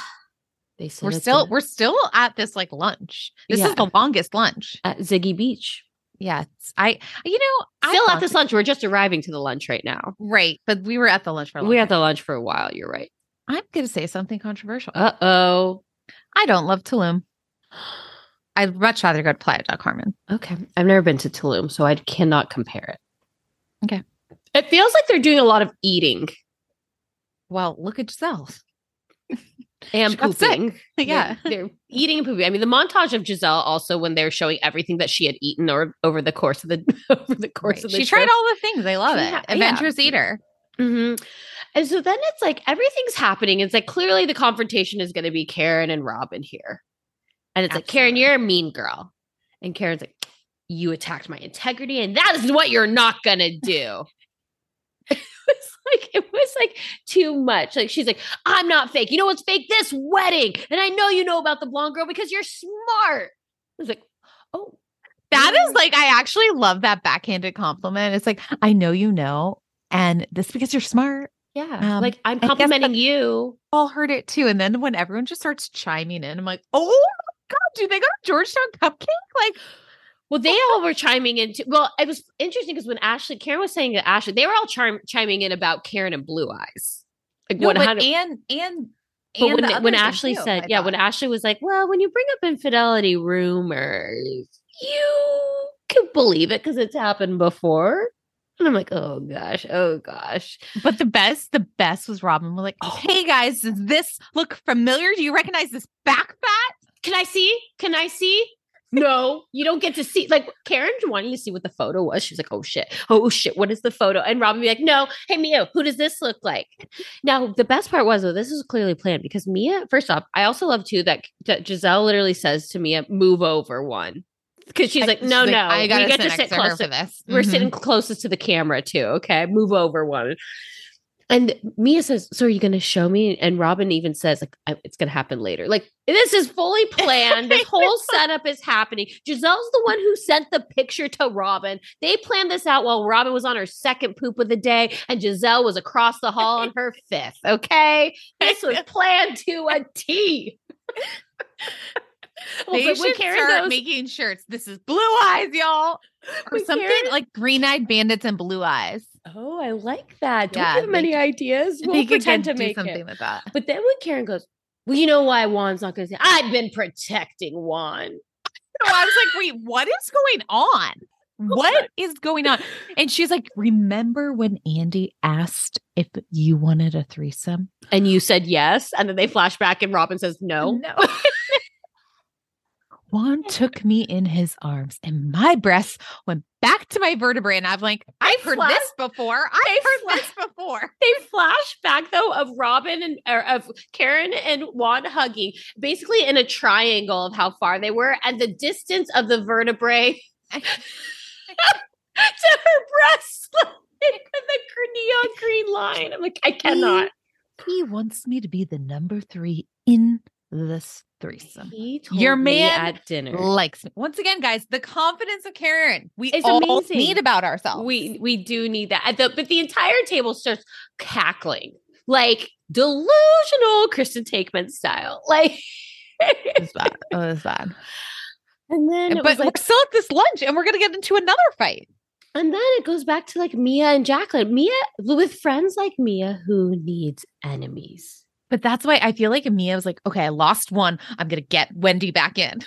they said We're still gonna- we're still at this like lunch. This Yeah. is the longest lunch. at Ziggy Beach. Yeah. I you know, I Still at this lunch. We're just arriving to the lunch right now. Right. But we were at the lunch for a We were at the lunch for a while. You're right. I'm gonna say something controversial. Uh oh. I don't love Tulum. [gasps] [gasps] [gasps] I'd much rather go to Playa del Carmen. Okay. I've never been to Tulum, so I cannot compare it. Okay. It feels like they're doing a lot of eating Well, look at Gizelle. [laughs] and She got sick. pooping. [laughs] Yeah. They're, they're eating and pooping. I mean, the montage of Gizelle also when they're showing everything that she had eaten or over the course of the [laughs] over the course Right. of the She tried all the things. I love She it. ha- yeah. Adventurous eater. hmm And so then it's like everything's happening. It's like clearly the confrontation is going to be Karen and Robyn here. And it's like, Karen, you're a mean girl. And Karen's like, you attacked my integrity, and that is what you're not going [laughs] to do. [laughs] it was like, it was like too much. Like, she's like, I'm not fake. You know what's fake? This wedding. And I know you know about the blonde girl because you're smart. I was like, oh. That is like, I actually love that backhanded compliment. It's like, I know you know, and this because you're smart. Yeah. Um, like, I'm complimenting you. All heard it too. And then when everyone just starts chiming in, I'm like, oh God, do they go to Georgetown Cupcake? Like, Well, they all were chiming in. Too. Well, it was interesting because when Ashley, Karen was saying that Ashley, they were all chiming in about Karen and Blue Eyes. Like no, one but hundred. and and But and when, when Ashley too, said, I yeah, when. Ashley was like, well, when you bring up infidelity rumors, you can believe it because it's happened before. And I'm like, oh gosh, oh gosh. But the best, the best was Robyn was like, Oh. "Hey guys, does this look familiar? Do you recognize this back fat?" Can I see? Can I see? No, you don't get to see. Like Karen wanting to see what the photo was. She was like, "Oh shit! Oh shit! What is the photo?" And Robyn be like, "No, hey Mia, who does this look like?" Now the best part was though, this is clearly planned because Mia. First off, I also love too that, that Gizelle literally says to Mia, "Move over one," because she's I- like, "No, she's no, like, I gotta we get sit to sit to closer. for this. We're Mhm. sitting closest to the camera too. Okay, move over one." And Mia says, "So are you going to show me?" And Robyn even says, "Like I- it's going to happen later. Like this is fully [laughs] planned. this whole setup is happening." Gizelle's the one who sent the picture to Robyn. They planned this out while Robyn was on her second poop of the day, and Gizelle was across the hall on her [laughs] fifth. Okay, this was [laughs] planned to a T. Well, they should Karen start goes- making shirts. This is blue eyes, y'all, or something Karen- like green eyed bandits and blue eyes. Oh, I like that. Don't Yeah, give him any ideas. We'll pretend to make something it. with that. But then when Karen goes, well, you know why Juan's not going to say, I've been protecting Juan. So I was like, wait, what is going on? What [laughs] is going on? And she's like, remember when Andy asked if you wanted a threesome? And you said yes. And then they flash back and Robyn says no. No. [laughs] Juan took me in his arms and my breasts went back to my vertebrae. And I'm like, I've heard flash- this before. I've heard flash- this before. [laughs] They flash back though of Robyn and or of Karen and Juan hugging, basically in a triangle of how far they were and the distance of the vertebrae [laughs] to her breast. [laughs] The neon green line. I'm like, I cannot. He wants me to be the number three in this threesome. He told Your man at dinner. Likes me. Once again, guys, the confidence of Karen. We It's all amazing. need about ourselves. We we do need that. The- but the entire table starts cackling like delusional Kristen Taekman style. [laughs] Like it was bad. It was bad. and then it but was like, we're still at this lunch and we're gonna get into another fight. and then it goes back to like Mia and Jacqueline. Mia with friends like Mia who needs enemies. But that's why I feel like Mia was like, okay, I lost one. I'm gonna get Wendy back in.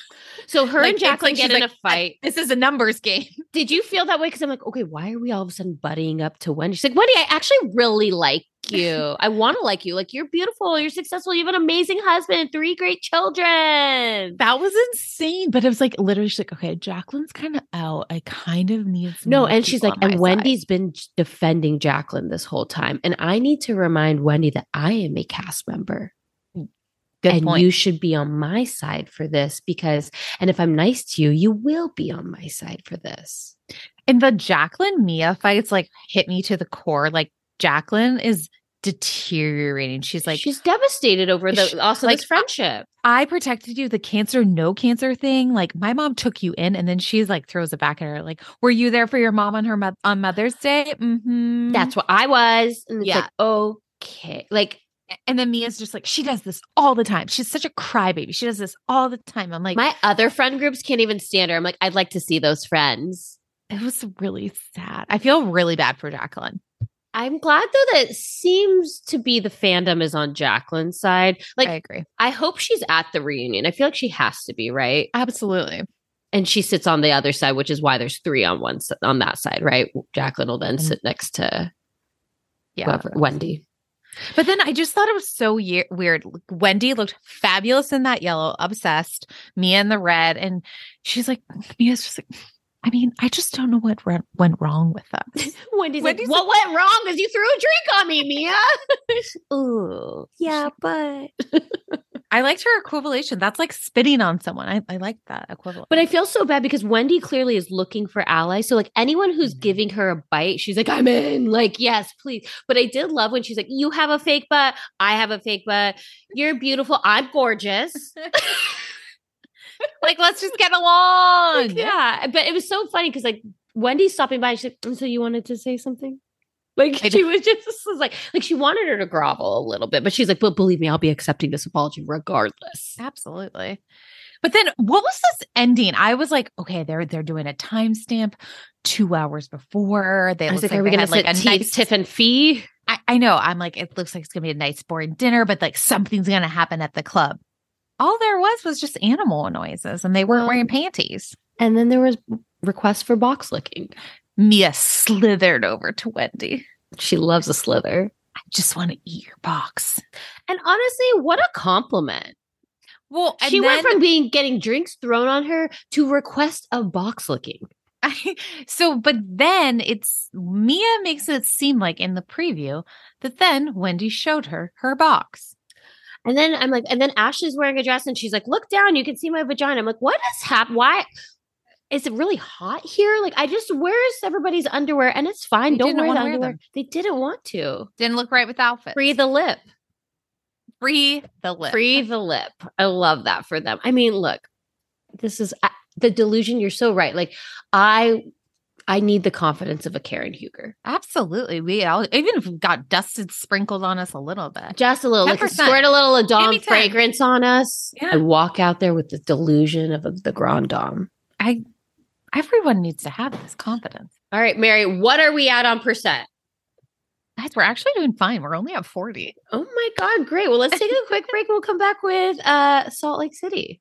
So her Like, and Jacqueline like get in like, a fight. This is a numbers game. Did you feel that way? Because I'm like, okay, why are we all of a sudden buddying up to Wendy? She's like, Wendy, I actually really like you. I want to like you. Like you're beautiful. You're successful. You have an amazing husband three great children. That was insane. But it was like literally she's like, okay, Jacqueline's kind of out. I kind of need some No, and she's like, and my side." Wendy's been defending Jacqueline this whole time. And I need to remind Wendy that I am a cast member. Mm, good and point. you should be on my side for this because, and if I'm nice to you, you will be on my side for this. And the Jacqueline Mia fights like hit me to the core. Like Jacqueline is deteriorating. She's like, she's devastated over the She- also like, this friendship. I protected you, the cancer, no cancer thing. Like my mom took you in, and then she's like throws it back at her. Like, were you there for your mom on her mo- on Mother's Day? Mm-hmm. That's what I was. And it's Yeah. like, okay. Like and then Mia's just like, she does this all the time. She's such a crybaby. She does this all the time. I'm like, my other friend groups can't even stand her. I'm like, I'd like to see those friends. it was really sad. I feel really bad for Jacqueline. I'm glad though that it seems to be the fandom is on Jacqueline's side. Like I agree. I hope she's at the reunion. I feel like she has to be, right? Absolutely. And she sits on the other side, which is why there's three on one on that side, right? Jacqueline will then Mhm. sit next to Yeah. whoever, Wendy. But then I just thought it was so ye- weird. Wendy looked fabulous in that yellow, obsessed. Mia in the red, and she's like, Mia's just like, I mean, I just don't know what re- went wrong with them. [laughs] Wendy's, like, what went wrong? is you threw a drink on me, Mia. [laughs] Ooh, yeah, but [laughs] I liked her equivalation. That's like spitting on someone. I, I like that equivalent. but I feel so bad because Wendy clearly is looking for allies. So like anyone who's Mhm. giving her a bite, she's like, I'm in. Like, yes, please. But I did love when she's like, you have a fake butt, I have a fake butt. You're beautiful. I'm gorgeous. Like, let's just get along. [laughs] yeah, but it was so funny because like Wendy's stopping by. She's like, "Mm, "So you wanted to say something?" Like she was just was like, like she wanted her to grovel a little bit, but she's like, "But believe me, I'll be accepting this apology regardless." Absolutely. But then what was this ending? I was like, okay, they're they're doing a timestamp two hours before. They I was look like, "Are we gonna like a tea, nice Tiff and Fee?" I, I know. I'm like, it looks like it's gonna be a nice boring dinner, but like something's gonna happen at the club. All there was was just animal noises, and they weren't Well- wearing panties. And then there was requests for box licking. Mia slithered over to Wendy. She loves a slither, I just want to eat your box. and honestly, what a compliment! Well, and she went from being getting drinks thrown on her to request a box licking. I, [laughs] so, but then it's Mia makes it seem like in the preview that then Wendy showed her her box. And then I'm like, and then Ashley's wearing a dress and she's like, look down, you can see my vagina. I'm like, what is happened? Why is it really hot here? Like, I just where's everybody's underwear? And it's fine. They Don't wear the wanna wear underwear. They didn't want to. Didn't look right with the outfit. Free the lip. free the lip. Free the lip. I love that for them. I mean, look, this is uh, the delusion. You're so right. Like, I I need the confidence of a Karen Huger. Absolutely. We all, even got dusted sprinkled on us a little bit. Just a little, like 10%. squirt a little me 10. fragrance on us. Yeah. I walk out there with the delusion of the Grand Dame. I everyone needs to have this confidence. All right, Mary, what are we at on percent? Guys, we're actually doing fine. We're only at 40. Oh my God, great. Well, let's take a quick break. We'll come back with uh, Salt Lake City.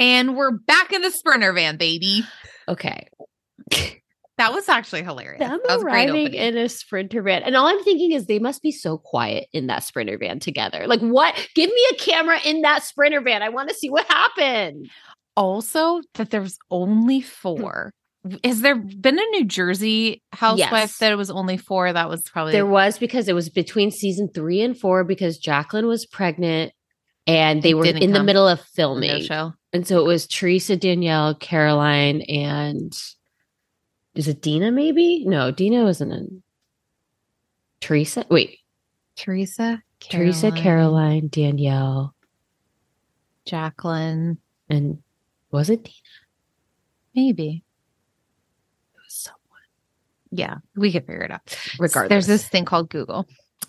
And we're back in the sprinter van, baby. Okay. That was actually hilarious. Them that was a great arriving in a sprinter van. And all I'm thinking is they must be so quiet in that sprinter van together. Like, what? Give me a camera in that sprinter van. I want to see what happened. also that there was only hmm. four. Has there been a New Jersey housewife Yes. that it was only four? That was probably There was because it was between season three and four because Jacqueline was pregnant and they It were didn't in the middle of no filming. show. And so it was Teresa, Danielle, Caroline, and is it Dina maybe? No, Dina wasn't in. Teresa? Wait, Teresa, Teresa, Caroline, Danielle, Jacqueline, and was it Dina? maybe. It was someone. Yeah, we could figure it out. Regardless. there's this thing called Google.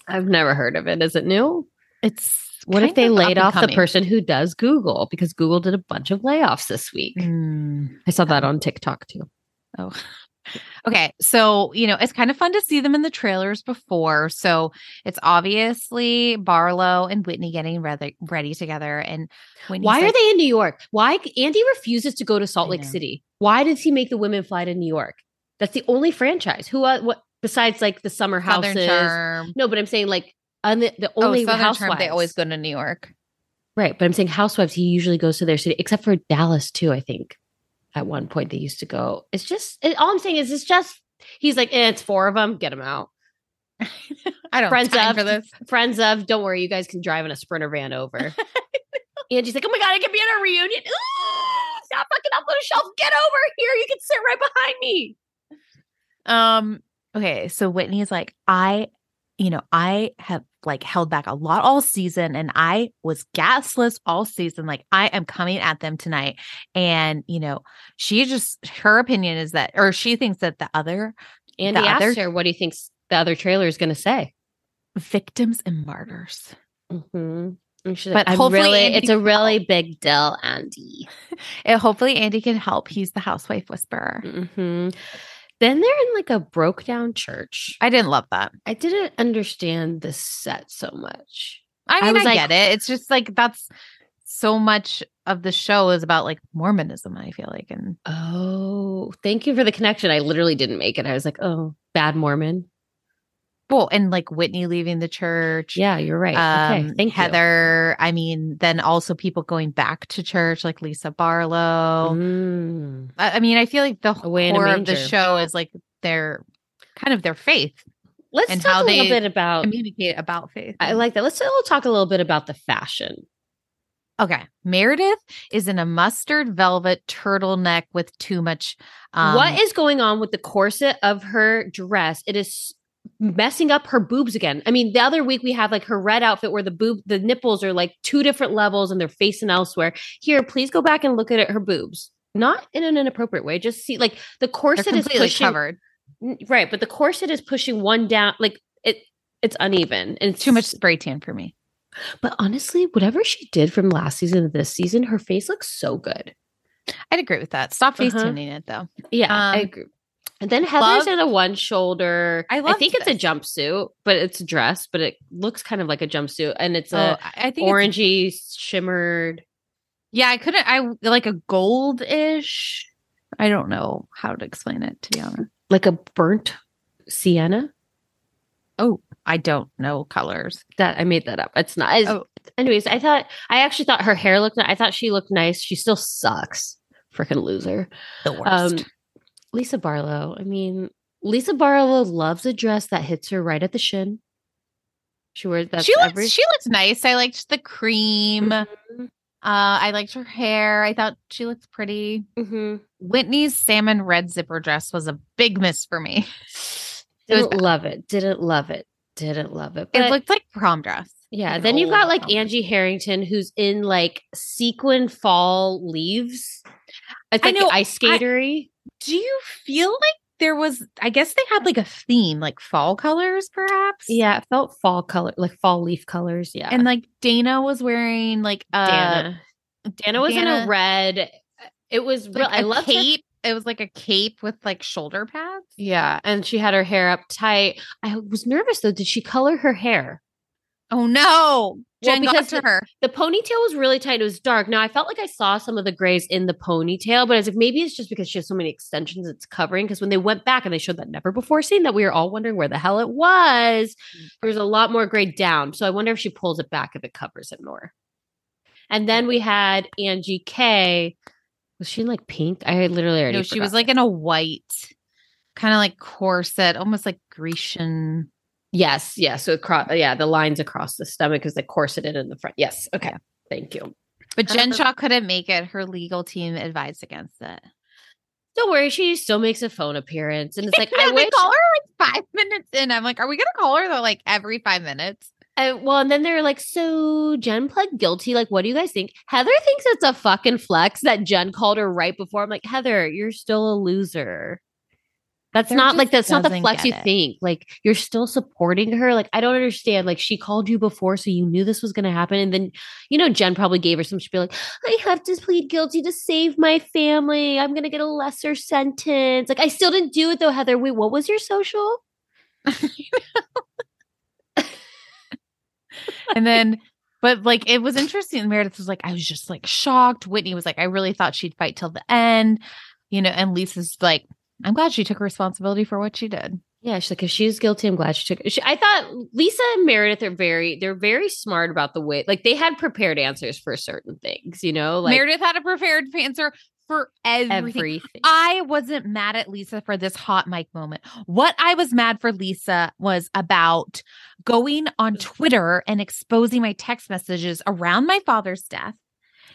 I've never heard of it. Is it new? It's What if they laid off the person who does Google? Because Google did a bunch of layoffs this week. Mm. I saw that on TikTok too. Oh. [laughs] Okay. So, you know, it's kind of fun to see them in the trailers before. So it's obviously Barlow and Whitney getting ready, ready together. And Whitney's Why are like, they in New York? Why Andy refuses to go to Salt Lake. City? Why does he make the women fly to New York? That's the only franchise. Who? Uh, what? Besides, like the summer Southern houses. Charm? No, but I'm saying like on the, the only oh, Southern housewives. Charm. They always go to New York. right. But I'm saying housewives. He usually goes to their city, except for Dallas too. I think at one point they used to go. It's just it, all I'm saying is it's just he's like eh, it's four of them. Get them out. [laughs] I don't Friends of for this. friends of. Don't worry, you guys can drive in a sprinter van over. [laughs] Angie's like, oh my god, I can be at a reunion. Ooh, stop fucking up on the shelf. Get over here. You can sit right behind me. Um, okay, so Whitney's like, I, you know, I have like held back a lot all season and I was gasless all season. Like, I am coming at them tonight. And, you know, she just her opinion is that, or she thinks that the other Andy The asked other- her, what do you think the other trailer is going to say? victims and martyrs. Mm-hmm. And she's But like, hopefully really, it's a really help. big deal, Andy. [laughs] And hopefully Andy can help. He's the housewife whisperer. hmm Then they're in like a broke down church. I didn't love that. I didn't understand the set so much. I I mean, I, was like- get it. It's just like that's so much of the show is about like Mormonism, I feel like. And Oh, thank you for the connection. I literally didn't make it. I was like, oh, bad Mormon. Well, and like Whitney leaving the church. Yeah, you're right. okay, Um, thank you. Heather. I mean, then also people going back to church, like Lisa Barlow. Mm. I, I mean, I feel like the Away core of the show is like their kind of their faith, Let's And talk a little bit about. communicate about faith. I like that. Let's we'll talk a little bit about the fashion. Okay, Meredith is in a mustard velvet turtleneck with too much. Um, what is going on with the corset of her dress? It is messing up her boobs again. I mean, the other week we have like her red outfit where the boob, the nipples are like two different levels and they're facing elsewhere. Here, please go back and look at it, her boobs. Not in an inappropriate way. Just see like the corset is pushing covered? Right, but the corset is pushing one down. Like it, it's uneven and it's Too much spray tan for me. But honestly, whatever she did from last season to this season, her face looks so good. I'd agree with that. Stop face Uh-huh. tuning it though. Yeah, I Um, agree. And then Heather's love- in a one shoulder. I I, think it's a jumpsuit, but it's a dress, but it looks kind of like a jumpsuit, and it's Oh, a I I think it's- orangey shimmered. Yeah, I couldn't. I like a gold-ish. I don't know how to explain it to be honest. like a burnt sienna. Oh, I don't know colors. That I made that up. It's not. It's, Oh. Anyways, I thought I actually thought her hair looked. I thought she looked nice. She still sucks. Freaking loser. The worst. Um, Lisa Barlow. I mean, Lisa Barlow loves a dress that hits her right at the shin. She wears that she looks. every. She looks nice. I liked the cream. Mhm, Uh, I liked her hair. I thought she looked pretty. mhm. Whitney's salmon red zipper dress was a big miss for me. [sighs] It Didn't bad. love it. Didn't love it. Didn't love it. it looked like prom dress. yeah. Then you've got like. Angie Harrington, who's in like sequin fall leaves. It's I like know, ice skatery. Do you feel like there was? I guess they had like a theme, like fall colors, perhaps. yeah, it felt fall color, like fall leaf colors. Yeah, And like Danna was wearing like a Dana. Danna was in a red. Uh, it was real. like I a love her cape. It was like a cape with like shoulder pads. Yeah, and she had her hair up tight. I was nervous though. Did she color her hair? Oh no. Well, Jen got because to the- her. The ponytail was really tight. It was dark. Now I felt like I saw some of the grays in the ponytail, but I was like, maybe it's just because she has so many extensions it's covering. Because when they went back and they showed that never before scene that we were all wondering where the hell it was, there was a lot more gray down. So I wonder if she pulls it back if it covers it more. And then we had Angie K. Was she in like pink? I literally already No, she was like in a white, kind of like corset, almost like Grecian. Yes, yes. So across, yeah, the lines across the stomach is like corseted in the front. Yes. Okay. Thank you. But Jen Shah couldn't make it. Her legal team advised against it. Don't worry, she still makes a phone appearance, and it's like Yeah, I [laughs] wish. call her like five minutes in. I'm like, are we gonna call her though, like every five minutes? Uh, well, and then they're like, so Jen pled guilty. Like, what do you guys think? Heather thinks it's a fucking flex that Jen called her right before. I'm like, Heather, you're still a loser. That's Heather not like that's not the flex you it. think. Like, you're still supporting her. Like, I don't understand. Like, she called you before, so you knew this was going to happen. And then, you know, Jen probably gave her some. She'd be like, I have to plead guilty to save my family. I'm going to get a lesser sentence. Like, I still didn't do it though, Heather. Wait, what was your social? [laughs] and then but like it was interesting meredith was like i was just like shocked whitney was like i really thought she'd fight till the end you know and lisa's like i'm glad she took responsibility for what she did Yeah, she's like, if she's guilty, I'm glad she took. She, I thought Lisa and Meredith are very, they're very smart about the way, like they had prepared answers for certain things, you know, like meredith had a prepared answer for everything. everything. I wasn't mad at Lisa for this hot mic moment. What I was mad for Lisa was about going on Twitter and exposing my text messages around my father's death.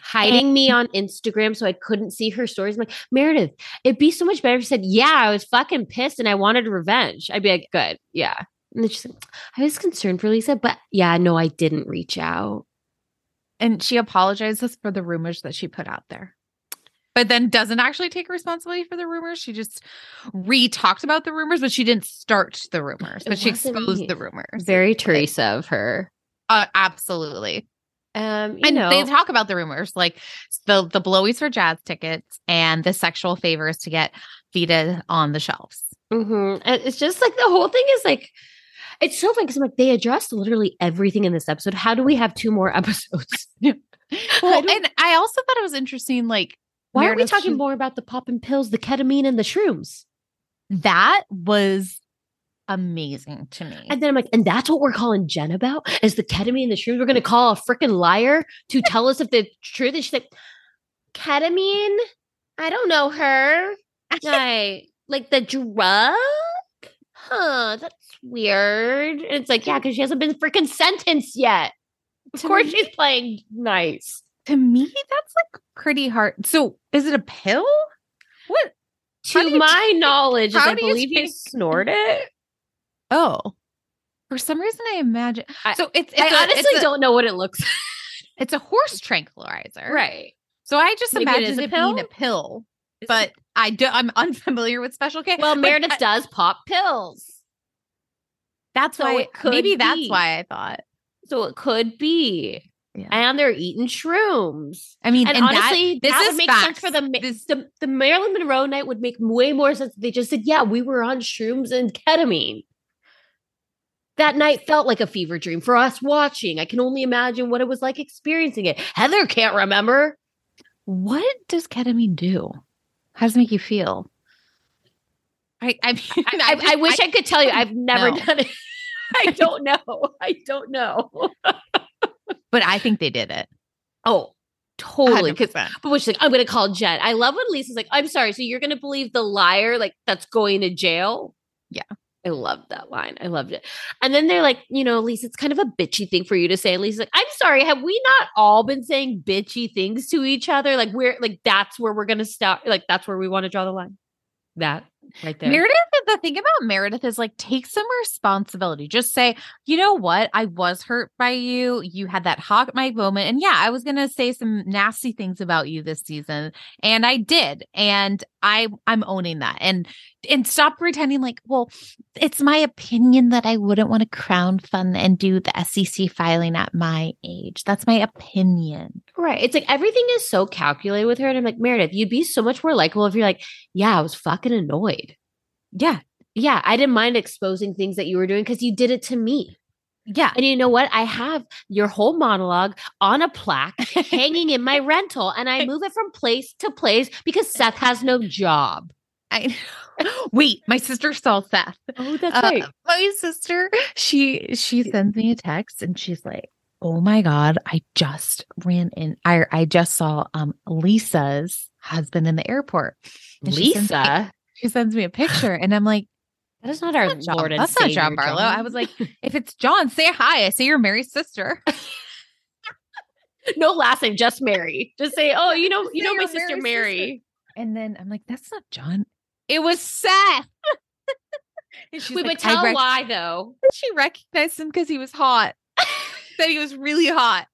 Hiding me on Instagram so I couldn't see her stories. I'm like, Meredith, it'd be so much better if you said, Yeah, I was fucking pissed and I wanted revenge. I'd be like, Good. Yeah. And then she's like, I was concerned for Lisa, but yeah, no, I didn't reach out. And she apologizes for the rumors that she put out there. But then doesn't actually take responsibility for the rumors. She just re talked about the rumors, but she didn't start the rumors, but she exposed me. the rumors. Very Teresa of her. Uh, absolutely. Um, you and know, they talk about the rumors like the the blowies for jazz tickets and the sexual favors to get Vida on the shelves. Mhm. And It's just like the whole thing is like, it's so funny because I'm like, they addressed literally everything in this episode. How do we have two more [laughs] episodes? Well, don't- and I also thought it was interesting. Like, Why are we talking more about the popping pills, the ketamine, and the shrooms? That was amazing to me. And then I'm like, and that's what we're calling Jen about is the ketamine and the shrooms. We're going to call a freaking liar to tell us if the truth is. She's like, ketamine? I don't know her. I like the drug. Huh? That's weird. And it's like, yeah, because she hasn't been freaking sentenced yet. Of To course, me- she's playing nice. to me, that's like pretty hard. So, is it a pill? What? To you my [laughs] knowledge, how I do you believe you take- snort it. Oh, for some reason, I imagine. I- so it's. it's I a- honestly it's a- don't know what it looks like. [laughs] It's a horse tranquilizer, right. So I just Maybe it imagined it, being a pill, Is but I do. I'm unfamiliar with Special K. Well, [laughs] Meredith I- does pop pills. That's so why. it could maybe that's why I thought. So it could be. Yeah. And they're eating shrooms. I mean, And, and, honestly, that, this that would make facts. sense for the, This- the the Marilyn Monroe night would make way more sense. if They just said, "Yeah, we were on shrooms and ketamine." That night felt like a fever dream for us watching. I can only imagine what it was like experiencing it. Heather can't remember. what does ketamine do? How does it make you feel? I I mean, I, I, wish I, could tell you. I've never No. [laughs] done it. I don't know. I don't know. but I think they did it. Oh, totally. 'Cause 100%. But which like, I'm going to call Jen. I love when Lisa's like, I'm sorry. So you're going to believe the liar, like that's going to jail? Yeah. I loved that line. I loved it. And then they're like, you know, Lisa, it's kind of a bitchy thing for you to say. And Lisa's like, I'm sorry. Have we not all been saying bitchy things to each other? Like, we're like, that's where we're to stop. Like, that's where we want to draw the line. That right there. Meredith, the thing about Meredith is like, take some responsibility. Just say, you know what? I was hurt by you. You had that hot mic moment. And yeah, I was going to say some nasty things about you this season. And I did. And I, I'm owning that. And, and stop pretending like, well, it's my opinion that I wouldn't want to crowdfund and do the SEC filing at my age. That's my opinion. Right. It's like everything is so calculated with her. And I'm like, Meredith, you'd be so much more likable if you're like, yeah, I was fucking annoyed. Yeah. Yeah, I didn't mind exposing things that you were doing because you did it to me. Yeah. And you know what? I have your whole monologue on a plaque [laughs] hanging in my rental, and I move it from place to place because Seth has no job. I [laughs] wait, my sister saw Seth. Oh, that's Uh, my sister, she she sends me a text and she's like, "Oh my god, I just ran in. I I just saw um Lisa's husband in the airport." And she sends me- Lisa. She sends me a picture, and I'm like, That is not our "That's not John- Lord and That's Savior, not John Barlow." I was like, "If it's John, say hi. I say you're Mary's sister." [laughs] no last name, just Mary. Just say, oh, you know, you know my sister Mary's Mary. And then I'm like, "That's not John. It was Seth." [laughs] we like, would tell rec- why though. She recognized him because he was hot. [laughs] that he was really hot.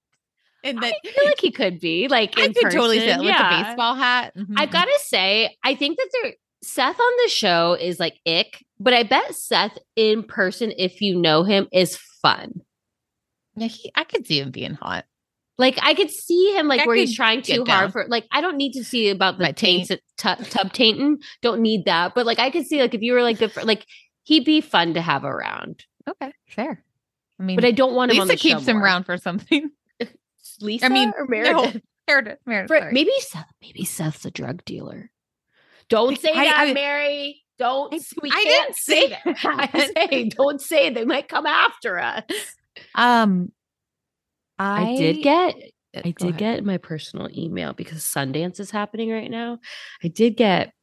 And that I feel like he could be like I could totally fit it person. with a baseball hat. Mhm. I gotta say, I think that there Seth on the show is like ick, but I bet Seth in person, if you know him, is fun. yeah, he, I could see him being hot. Like I could see him like I where he's trying too hard for like I don't need to see about the My taint. taints tub, tainting. Don't need that. But like I could see like if you were like good for like he'd be fun to have around. Okay, fair. I mean, But I don't want him on Lisa the show keeps him more. around for something. [laughs] [laughs] Lisa I mean, or no, Meredith? Meredith, Meredith, For- maybe Seth, maybe Seth's a drug dealer. Don't say I- that, I- Mary. Don't. I- we I can't didn't say that. [laughs] I [laughs] say, don't say it. They might come after us. Um, I, I, did get. I Go did ahead. get my personal email because Sundance is happening right now. I did get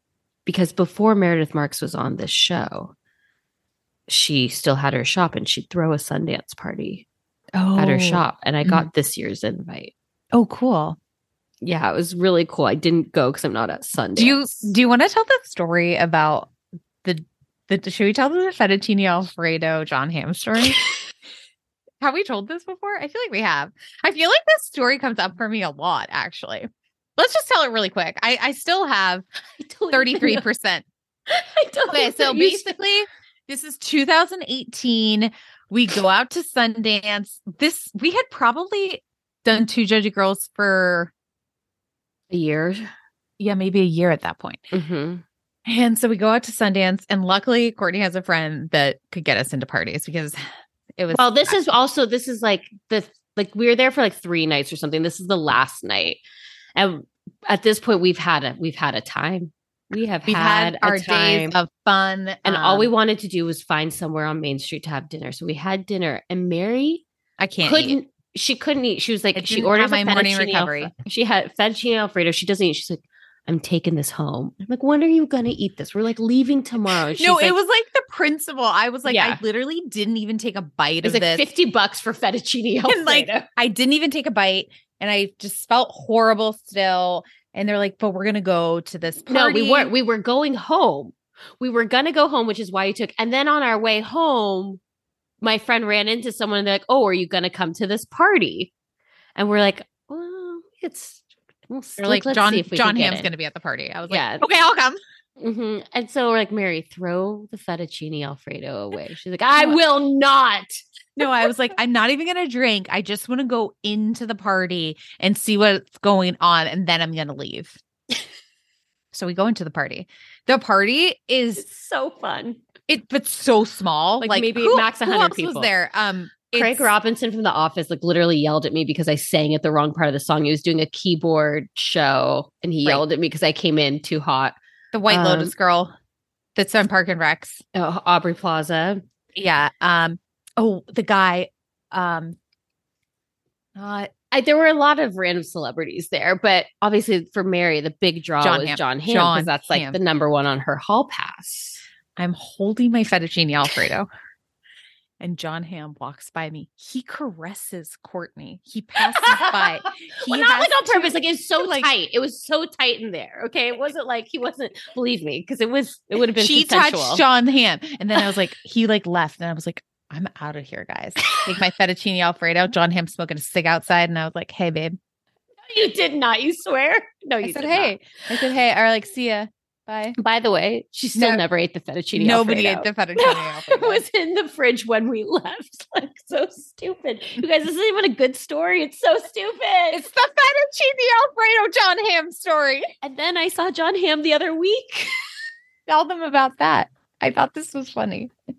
because before Meredith Marks was on this show, she still had her shop and she'd throw a Sundance party oh, at her shop, and I got this year's invite. Oh, cool. Yeah, it was really cool. I didn't go because I'm not at Sundance. Do you do you want to tell the story about the the? Should we tell the fettuccine alfredo Jon Hamm story? [laughs] have we told this before? I feel like we have. I feel like this story comes up for me a lot. Actually, let's just tell it really quick. I I still have [laughs] thirty three percent. [laughs] Okay, so basically, this is 2018. We go out to Sundance. This we had probably done two Judgy Girls for a year. yeah maybe a year at that point. hmm And so we go out to Sundance, and luckily Courtney has a friend that could get us into parties because it was Well, this is also this is like the like we were there for like three nights or something. This is the last night, and at this point, we've had a we've had a time. We have we've had, had, our time, days of fun, and all we um, wanted to do was find somewhere on Main Street to have dinner. So we had dinner, and Mary I can't couldn't. eat. She couldn't eat. She was like, she didn't orders have a my morning recovery. Alfredo. She had fettuccine alfredo. She doesn't eat. She's like, I'm taking this home. I'm like, when are you gonna eat this? We're like leaving tomorrow. [laughs] No, she's it was like the principal. I was like, Yeah. I literally didn't even take a bite it was of like this. fifty bucks for fettuccine alfredo. [laughs] And, like, I didn't even take a bite, and I just felt horrible still. And they're like, "But we're gonna go to this party." No, we weren't. We were going home. We were gonna go home, which is why you took. And then on our way home, my friend ran into someone. And they're like, "Oh, are you gonna come to this party?" And we're like, "Well, it's." We'll, like, let's "John see if we Jon Hamm's gonna be at the party." I was Yeah. like, "Okay, I'll come." hmm And so we're like, Mary, throw the fettuccine alfredo away. [laughs] She's like, I will not. No, I was like, I'm not even gonna drink. I just want to go into the party and see what's going on, and then I'm gonna leave. [laughs] so we go into the party. The party is It's so fun. It, but so small. Like, Like, maybe who, max who 100 else people. was there? Um, Craig it's- Robinson from The Office like literally yelled at me because I sang at the wrong part of the song. He was doing a keyboard show and he Right. yelled at me because I came in too hot. the White um, Lotus girl that's on Parks and Rec. Oh, Aubrey Plaza. Yeah. Um. Oh, the guy. Um. Not I, there were a lot of random celebrities there, but obviously for Mary, the big draw John was. Jon Hamm because that's like the number one on her hall pass. I'm holding my fettuccine alfredo. [laughs] And Jon Hamm walks by me. He caresses Courtney. He passes by. [laughs] He well, not like on to- purpose. Like it's so [laughs] like- tight. It was so tight in there. Okay, it wasn't like he wasn't. Believe me, because it was. It would have been. she consensual. touched Jon Hamm. And then I was like, he like left. And I was like, I'm out of here, guys. Take my fettuccine alfredo. Jon Hamm smoking a cig outside. And I was like, hey, babe. No, you did not. You swear? No, you I said, hey. I said, hey. Or like, see ya. Bye. By the way, she still No. never ate the fettuccine. Nobody Alfredo. ate the fettuccine [laughs] No, it was in the fridge when we left. [laughs] Like so stupid. You guys, this isn't even a good story. It's so stupid. It's the fettuccine alfredo Jon Hamm story. and then I saw Jon Hamm the other week. [laughs] Tell them about that. I thought this was funny. It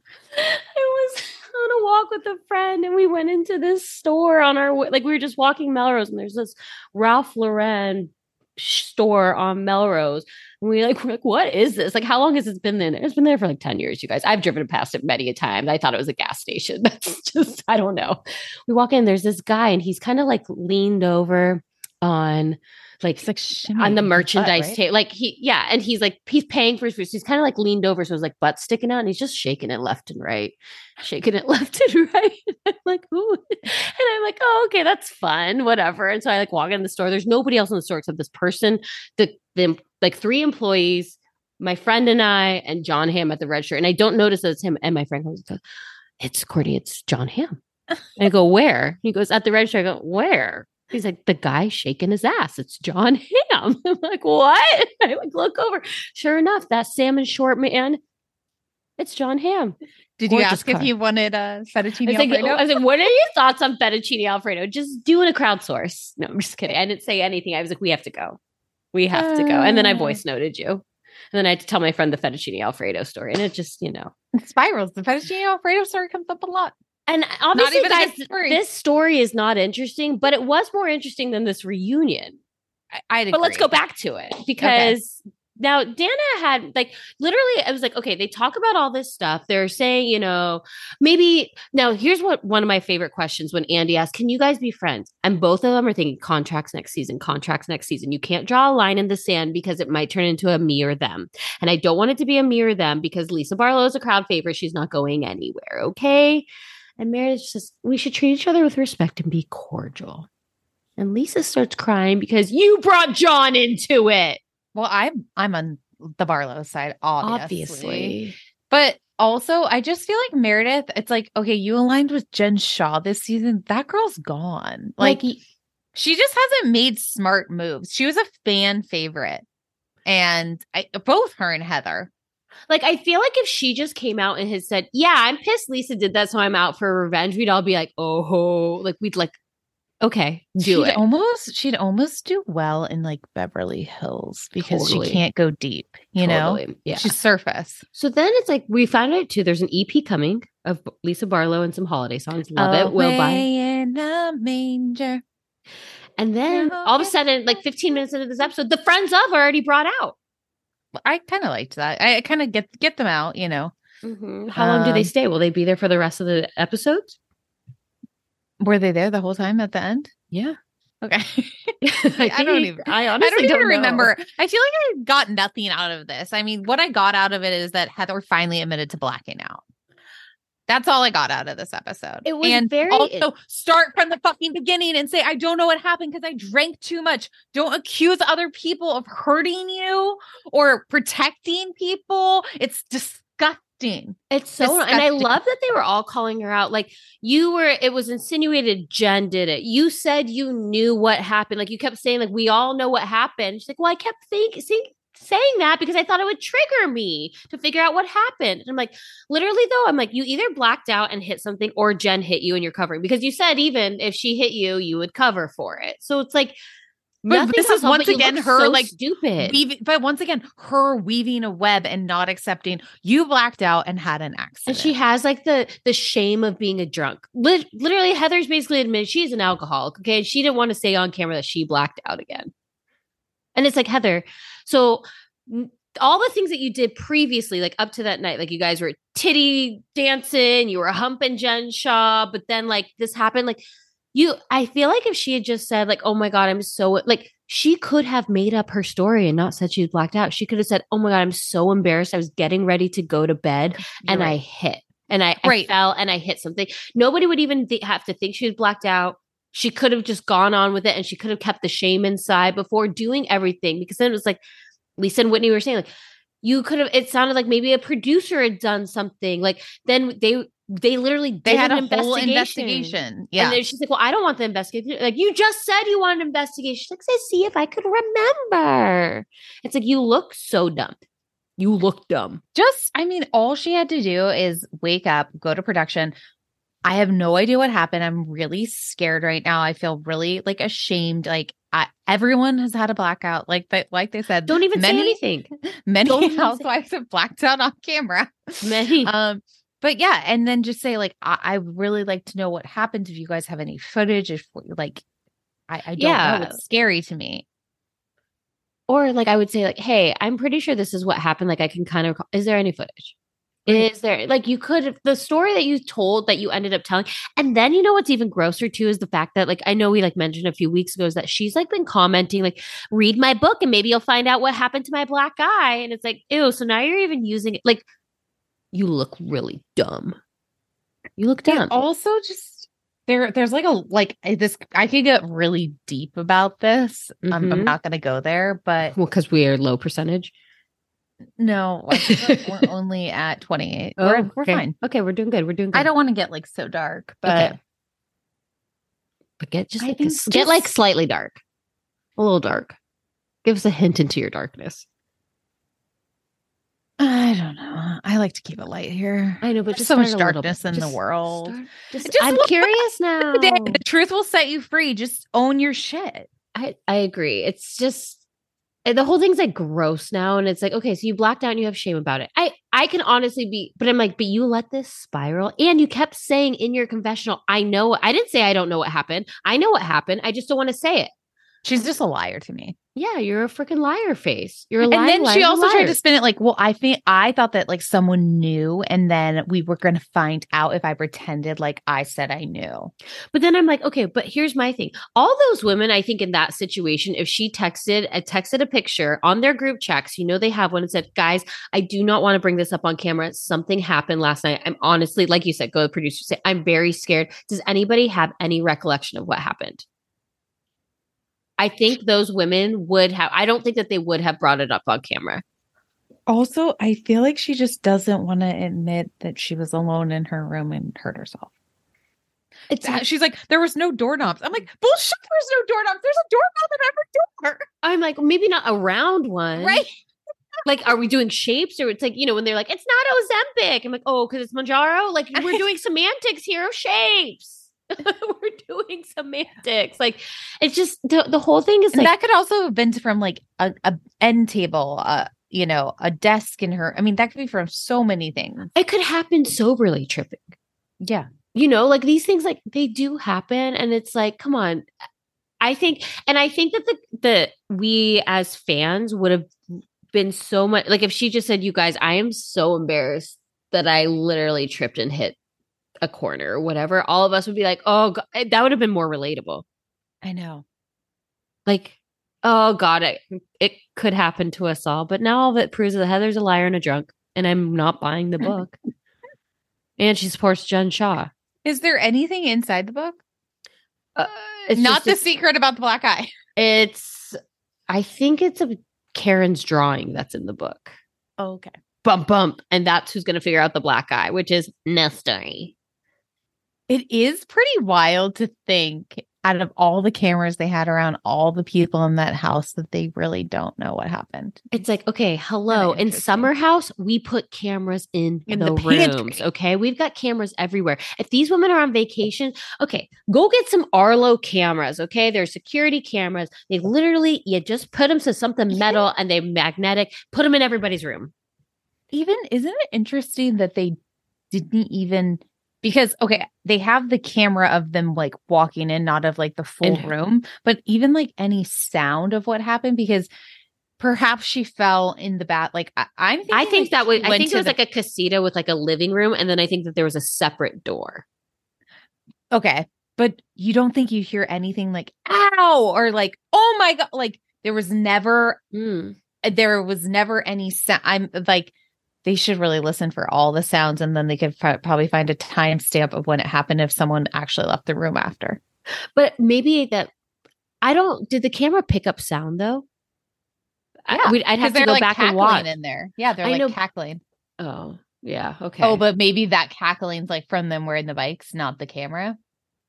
was on a walk with a friend and we went into this store on our way. Like we were just walking Melrose and there's this Ralph Lauren store on Melrose. We like, we're like, what is this? Like, how long has it been there? It's been there for like 10 years, you guys. I've driven past it many a time. I thought it was a gas station. [laughs] That's just, I don't know. We walk in, there's this guy and he's kind of like leaned over on like, It's like on the shimmying his butt, merchandise right? table. Like he, yeah. And he's like, he's paying for his food. So he's kind of like leaned over. So his like butt sticking out and he's just shaking it left and right, shaking it [laughs] left and right. [laughs] I'm like, ooh. And I'm like, oh, okay, that's fun, whatever. And so I like walk in the store. There's nobody else in the store except this person, the, the like three employees, my friend and I, and Jon Hamm at the register. And I don't notice that it's him. And my friend goes, it's Courtney, it's Jon Hamm. [laughs] And I go, where? He goes, at the register. I go, where? He's like, the guy shaking his ass. It's Jon Hamm. [laughs] I'm like, what? [laughs] I like look over. Sure enough, that salmon short man, it's Jon Hamm. Did you ask if car. he wanted a fettuccine I was, like, alfredo? I was like, what are your thoughts on fettuccine alfredo? Just doing a crowdsource. No, I'm just kidding. I didn't say anything. I was like, we have to go. We have to go. And then I Ah. voice noted you. And then I had to tell my friend the fettuccine alfredo story. And it just, you know. Spirals. The fettuccine alfredo story comes up a lot. And obviously, guys, story. this story is not interesting, but it was more interesting than this reunion. I, I'd But let's go back to it because now Danna had like literally, I was like, okay, they talk about all this stuff. They're saying, you know, maybe now here's what one of my favorite questions when Andy asked, Can you guys be friends? And both of them are thinking contracts next season, contracts next season. You can't draw a line in the sand because it might turn into a me or them. And I don't want it to be a me or them because Lisa Barlow is a crowd favorite. She's not going anywhere. Okay. And Meredith says, we should treat each other with respect and be cordial. And Lisa starts crying because you brought John into it. Well, I'm I'm on the Barlow side, obviously. Obviously. But also, I just feel like Meredith, it's like, okay, you aligned with Jen Shah this season. That girl's gone. Like, Like, she just hasn't made smart moves. She was a fan favorite. And I, both her and Heather. like I feel like if she just came out and had said, "Yeah, I'm pissed Lisa did that, so I'm out for revenge," we'd all be like, "Oh," like we'd like, "Okay, do she'd it." almost she'd almost do well in like Beverly Hills because Totally. she can't go deep, you know? Totally. yeah. She's surface. so then it's like we found out too. There's an EP coming of Lisa Barlow and some holiday songs. Love it. Will buy. Away in a manger. And then all of a sudden, like 15 minutes into this episode, the friends of are already brought out. I kind of liked that. I, kind of get get them out, you know. How long do they Um, stay? Will they be there for the rest of the episodes? Were they there the whole time at the end? Yeah. Okay. [laughs] [laughs] I, I don't even- I I honestly don't even know. remember. I feel like I got nothing out of this. I mean, what I got out of it is that Heather finally admitted to blacking out. That's all I got out of this episode. It was and very- also start from the fucking beginning and say, I don't know what happened because I drank too much. Don't accuse other people of hurting you or protecting people. It's disgusting. It's so, and I love that they were all calling her out. Like you were, it was insinuated Jen did it. You said you knew what happened. Like you kept saying, like we all know what happened. She's like, well, I kept thinking, saying that because I thought it would trigger me to figure out what happened. And I'm like, literally though, I'm like, you either blacked out and hit something, or Jen hit you and you're covering because you said even if she hit you, you would cover for it. So it's like. But nothing this is once again her, so like, stupid. Weaving, but once again, her weaving a web and not accepting you blacked out and had an accident. And she has like the the shame of being a drunk. Lit- literally, Heather's basically admitted she's an alcoholic. Okay, and she didn't want to say on camera that she blacked out again. And it's like Heather, so all the things that you did previously, like up to that night, like you guys were titty dancing, you were humping Jen Shah, but then like this happened, like you. I feel like if she had just said like, "Oh my god, I'm so like," she could have made up her story and not said she was blacked out. She could have said, "Oh my god, I'm so embarrassed. I was getting ready to go to bed." You're and I hit and I, Right. I fell and I hit something. Nobody would even th- have to think she was blacked out. She could have just gone on with it and she could have kept the shame inside before doing everything because then it was like Lisa and Whitney were saying like you could have it sounded like maybe a producer had done something like then they they literally did they had a an investigation. investigation. Yeah. And then she's like, Well, I don't want the investigation. Like, you just said you wanted an investigation. She's like, "Say, see if I could remember. It's like, you look so dumb. You look dumb. just i mean all she had to do is wake up go to production i have no idea what happened i'm really scared right now i feel really like ashamed like I, everyone has had a blackout like they like they said Don't even many say anything. [laughs] many don't housewives have blacked out on camera Many. um but yeah, and then just say like I, I really like to know what happened. If you guys have any footage, if like I, I don't Yeah. know, it's scary to me. Or like I would say like, "Hey, I'm pretty sure this is what happened. Like I can kind of is there any footage? Is there like you could the story that you told that you ended up telling, and then you know what's even grosser too is the fact that like I know we like mentioned a few weeks ago is that she's like been commenting like read my book and maybe you'll find out what happened to my black eye, and it's like ew. So now you're even using it like you look really dumb. You look dumb. also just there there's like a like eh, this I could get really deep about this. I'm, I'm mm-hmm. not gonna go there, but well, because we are low percentage. no, we're [laughs] we're only at 28. we're, oh, we're Oh, okay. fine. Okay, we're doing good. We're doing good. I don't want to get like so dark, but Okay. but get just like a s- get like slightly dark, a little dark. Give us a hint into your darkness. I don't know. Like to keep it light here. I know, but There's just so much darkness in the world. start- just, Just I'm curious now. The, the truth will set you free. Just own your shit. I I agree. It's just eh, the whole thing's like gross now, and it's like okay, so you blacked out and you have shame about it. I I can honestly be, but I'm like, but you let this spiral, and you kept saying in your confessional, I know. I didn't say I don't know what happened. I know what happened. I just don't want to say it. She's just a liar to me. Yeah, you're a freaking liar face. You're a liar. And then she also tried to spin it like, well, I think I thought that like someone knew, and then we were going to find out if I pretended like I said I knew. But then I'm like, okay, but here's my thing. All those women, I think, in that situation, if she texted, uh, texted a picture on their group checks, you know, they have one and said, guys, I do not want to bring this up on camera. Something happened last night. I'm honestly, like you said, go to the producer, say, I'm very scared. Does anybody have any recollection of what happened? I think those women would have, I don't think that they would have brought it up on camera. Also, I feel like she just doesn't want to admit that she was alone in her room and hurt herself. It's, Uh, She's like, there was no doorknobs. I'm like, bullshit. There's no doorknobs. There's a doorknob in every door. I'm like, maybe not a round one. Right. [laughs] like are we doing shapes or it's like you know when they're like it's not ozempic i'm like oh because it's mounjaro like we're [laughs] doing semantics here of shapes [laughs] we're doing semantics like it's just the, the whole thing is like that could also have been from like a, a end table, uh, you know, a desk in her. I mean, that could be from so many things. it could happen soberly tripping Yeah. you know like these things like they do happen and it's like come on i think and i think that the the we as fans would have been so much like if she just said you guys i am so embarrassed that i literally tripped and hit a corner or whatever all of us would be like oh God, that would have been more relatable I know. like oh god it, it could happen to us all but now all that proves that heather's a liar and a drunk and i'm not buying the book and she supports jen shah Is there anything inside the book? uh, it's Not the a- secret about the black eye. [laughs] It's I think it's a Karen's drawing that's in the book. Okay. Bump bump. And that's who's gonna figure out the black eye, which is Nestor. It is pretty wild to think out of all the cameras they had around all the people in that house that they really don't know what happened. It's like, okay, hello. In. Summer House, we put cameras in, In the, the [laughs] rooms. Okay. We've got cameras everywhere. If these women are on vacation, okay, go get some Arlo cameras. Okay. They're security cameras. They literally, you just put them to something metal and they're magnetic, put them in everybody's room. Even isn't it interesting that they didn't even because okay, they have the camera of them like walking in, not of like the full And- room, but even like any sound of what happened because perhaps she fell in the bath. Like I, I'm thinking I think like, that was, I think it was the- like a casita with like a living room. And then I think that there was a separate door. Okay. But you don't think you hear anything like ow or like oh my god like there was never Mm. there was never any sound I'm like they should really listen for all the sounds and then they could pro- probably find a timestamp of when it happened if someone actually left the room after. But maybe that I don't. Did the camera pick up sound though? I, we'd, I'd have to go like, back and watch. in there. Yeah, they're I like know- cackling. Oh, yeah. Okay. Oh, but maybe that cackling's like from them wearing the bikes, not the camera.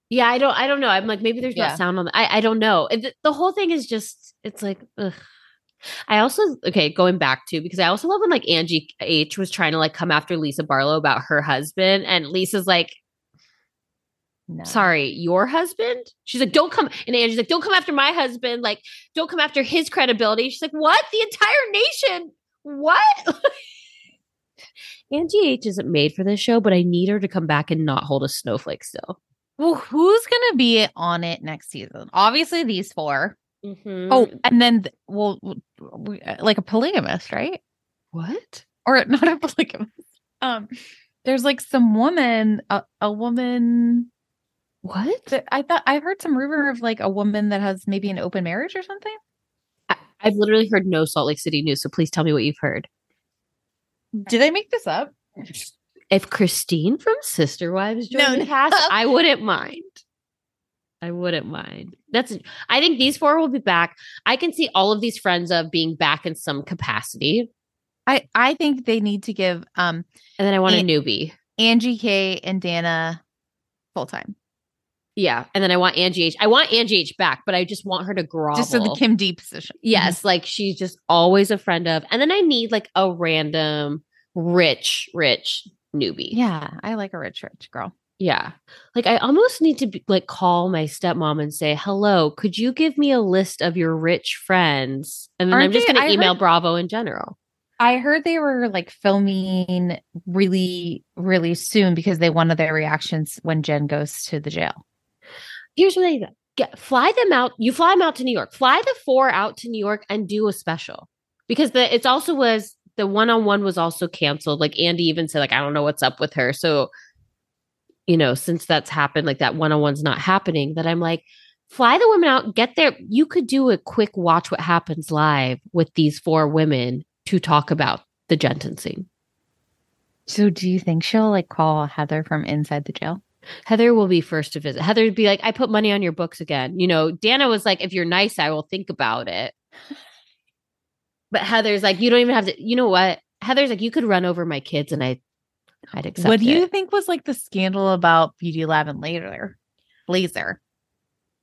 yeah, I don't. I don't know. I'm like maybe there's Yeah. not sound on. The, I I don't know. The whole thing is just. It's like. Ugh. I also okay going back to because I also love when like Angie H was trying to like come after Lisa Barlow about her husband and Lisa's like No. sorry your husband she's like don't come and Angie's like don't come after my husband like don't come after his credibility she's like what the entire nation what [laughs] Angie H isn't made for this show, but I need her to come back and not hold a snowflake still. Well, who's gonna be on it next season? Obviously, these 4 Mm-hmm. Oh, and then well, w- w- uh, like a polygamist, right? what? Or [laughs] not a polygamist. Um, there's like some woman, a, a woman What? that I thought I heard some rumor of like a woman that has maybe an open marriage or something. I, I've literally heard no Salt Lake City news, so please tell me what you've heard. Did I make this up? If Christine from Sister Wives No, joined the no. cast, [laughs] I wouldn't mind. I wouldn't mind. That's. I think these four will be back. I can see all of these friends of being back in some capacity, I I think they need to give um and then I want a newbie. Angie K and Danna full time, Yeah, and then I want Angie H. I want Angie H back, but I just want her to grovel. just so the Kim D position. Yes, like she's just always a friend of. And then I need like a random rich, rich newbie. yeah, I like a rich rich girl. Yeah. Like I almost need to be, like call my stepmom and say, "Hello, could you give me a list of your rich friends?" And then I'm just going to email heard- Bravo in general. I heard they were like filming really, really soon because they wanted their reactions when Jen goes to the jail. Here's what I do. get fly them out. You fly them out to New York. Fly the four out to New York and do a special. Because the it's also was the one-on-one was also canceled. Like Andy even said like I don't know what's up with her. So you know, since that's happened like that one-on-one's not happening that I'm like fly the women out, get there. You could do a quick watch what happens live with these four women to talk about the sentencing. So, do you think she'll like call Heather from inside the jail? Heather will be first to visit. Heather would be like, I put money on your books again. You know, Danna was like, if you're nice, I will think about it. [laughs] But Heather's like, you don't even have to, you know what? Heather's like, you could run over my kids and I I'd accept what do you it. think was like the scandal about Beauty Lab and later Laser?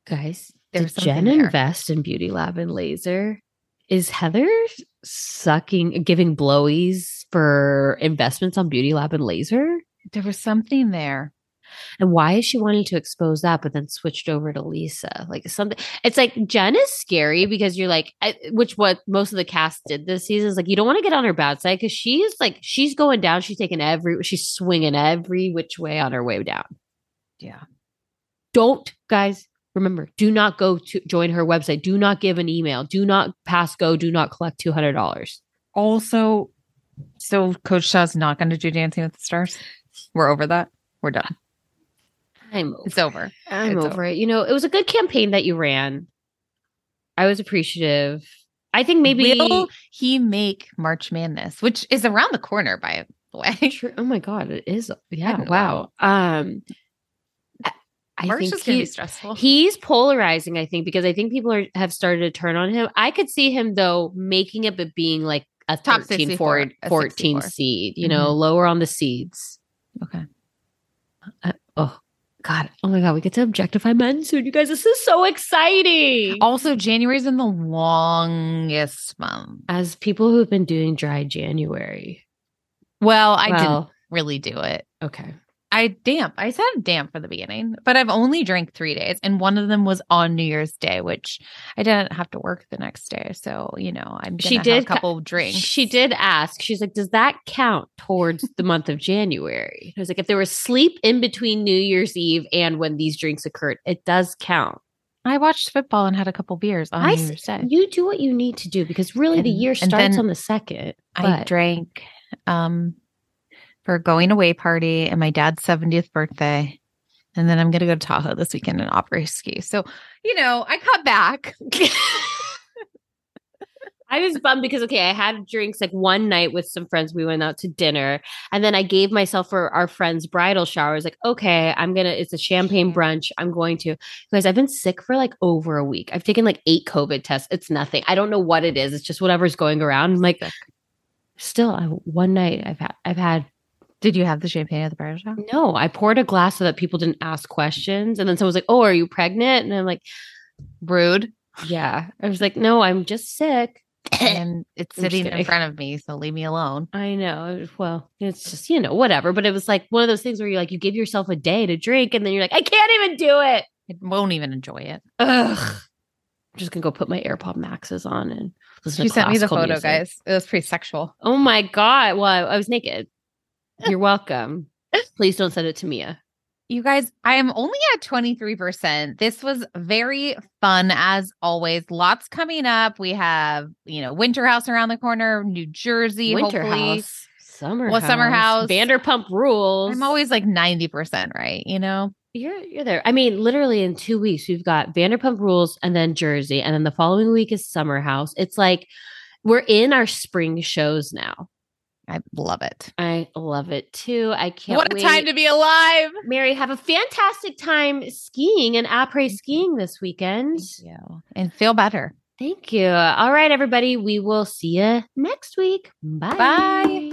guys? There Did Jen there. invest in Beauty Lab and Laser? Is Heather sucking giving blowies for investments on Beauty Lab and Laser? There was something there. And why is she wanting to expose that, but then switched over to Lisa? Like something, it's like Jen is scary because you're like, I, which what most of the cast did this season is like, you don't want to get on her bad side because she's like, she's going down. She's taking every, she's swinging every which way on her way down. Yeah. Don't, guys, remember, do not go to join her website. Do not give an email. Do not pass go. Do not collect $200. Also, so Coach Shah's not going to do Dancing with the Stars. We're over that. We're done. I'm over It's over. I'm It's over it. You know, it was a good campaign that you ran. I was appreciative. I think maybe will he make March Madness, which is around the corner, by the way. [laughs] True. Oh my god, it is. Yeah. Wow. Um, I, March think is going to be stressful. he's polarizing. I think because I think people are have started to turn on him. I could see him though making it, but being like a Top 13, 64, 14, a 14 seed. You know, lower on the seeds. okay. Oh God. Oh my God. We get to objectify men soon. You guys, this is so exciting. Also, January's in the longest month. As people who've been doing dry January. Well, I didn't really do it. Okay. I damp. I said damp for the beginning, but I've only drank three days, and one of them was on New Year's Day, which I didn't have to work the next day. So you know, I'm She did a couple of drinks. She did ask. She's like, "Does that count towards the month of January?" I was like, "If there was sleep in between New Year's Eve and when these drinks occurred, it does count." I watched football and had a couple beers on I New Year's Day. you do what you need to do because really the year starts on the second. I drank um for a going away party and my dad's 70th birthday. And then I'm gonna go to Tahoe this weekend and après ski. So, you know, I cut back. [laughs] I was bummed because okay, I had drinks like one night with some friends. We went out to dinner, and then I gave myself for our friend's bridal shower. I was like, okay, I'm gonna. It's a champagne brunch. I'm going to. Guys, I've been sick for like over a week. I've taken like eight COVID tests. It's nothing. I don't know what it is. It's just whatever's going around. I'm like, still, I, one night I've had. I've had. Did you have the champagne at the bridal shower? No, I poured a glass so that people didn't ask questions, and then someone was like, "Oh, are you pregnant?" And I'm like, Rude. "Yeah." I was like, "No, I'm just sick." and it's I'm sitting in front of me, so leave me alone. I know. Well, it's just, you know, whatever. But it was like one of those things where you're like, you give yourself a day to drink and then you're like, I can't even do it. I won't even enjoy it. Ugh. I'm just going to go put my AirPod Maxes on and listen She to sent me the photo, music. guys. It was pretty sexual. Oh my God. Well, I, I was naked. You're welcome. Please don't send it to Mia. You guys, I am only at 23%. This was very fun as always. Lots coming up. We have, you know, Winter House around the corner, New Jersey, Winter hopefully. House. Summer Well, Summer House. Vanderpump rules. I'm always like 90% right, you know? You're you're there. I mean, literally in two weeks, we've got Vanderpump Rules and then Jersey, and then the following week is Summer House. It's like we're in our spring shows now. I love it. I love it too. I can't. what a wait. time to be alive. Mary, have a fantastic time skiing and après skiing this weekend. Thank you. And feel better. Thank you. All right, everybody. We will see you next week. Bye. Bye.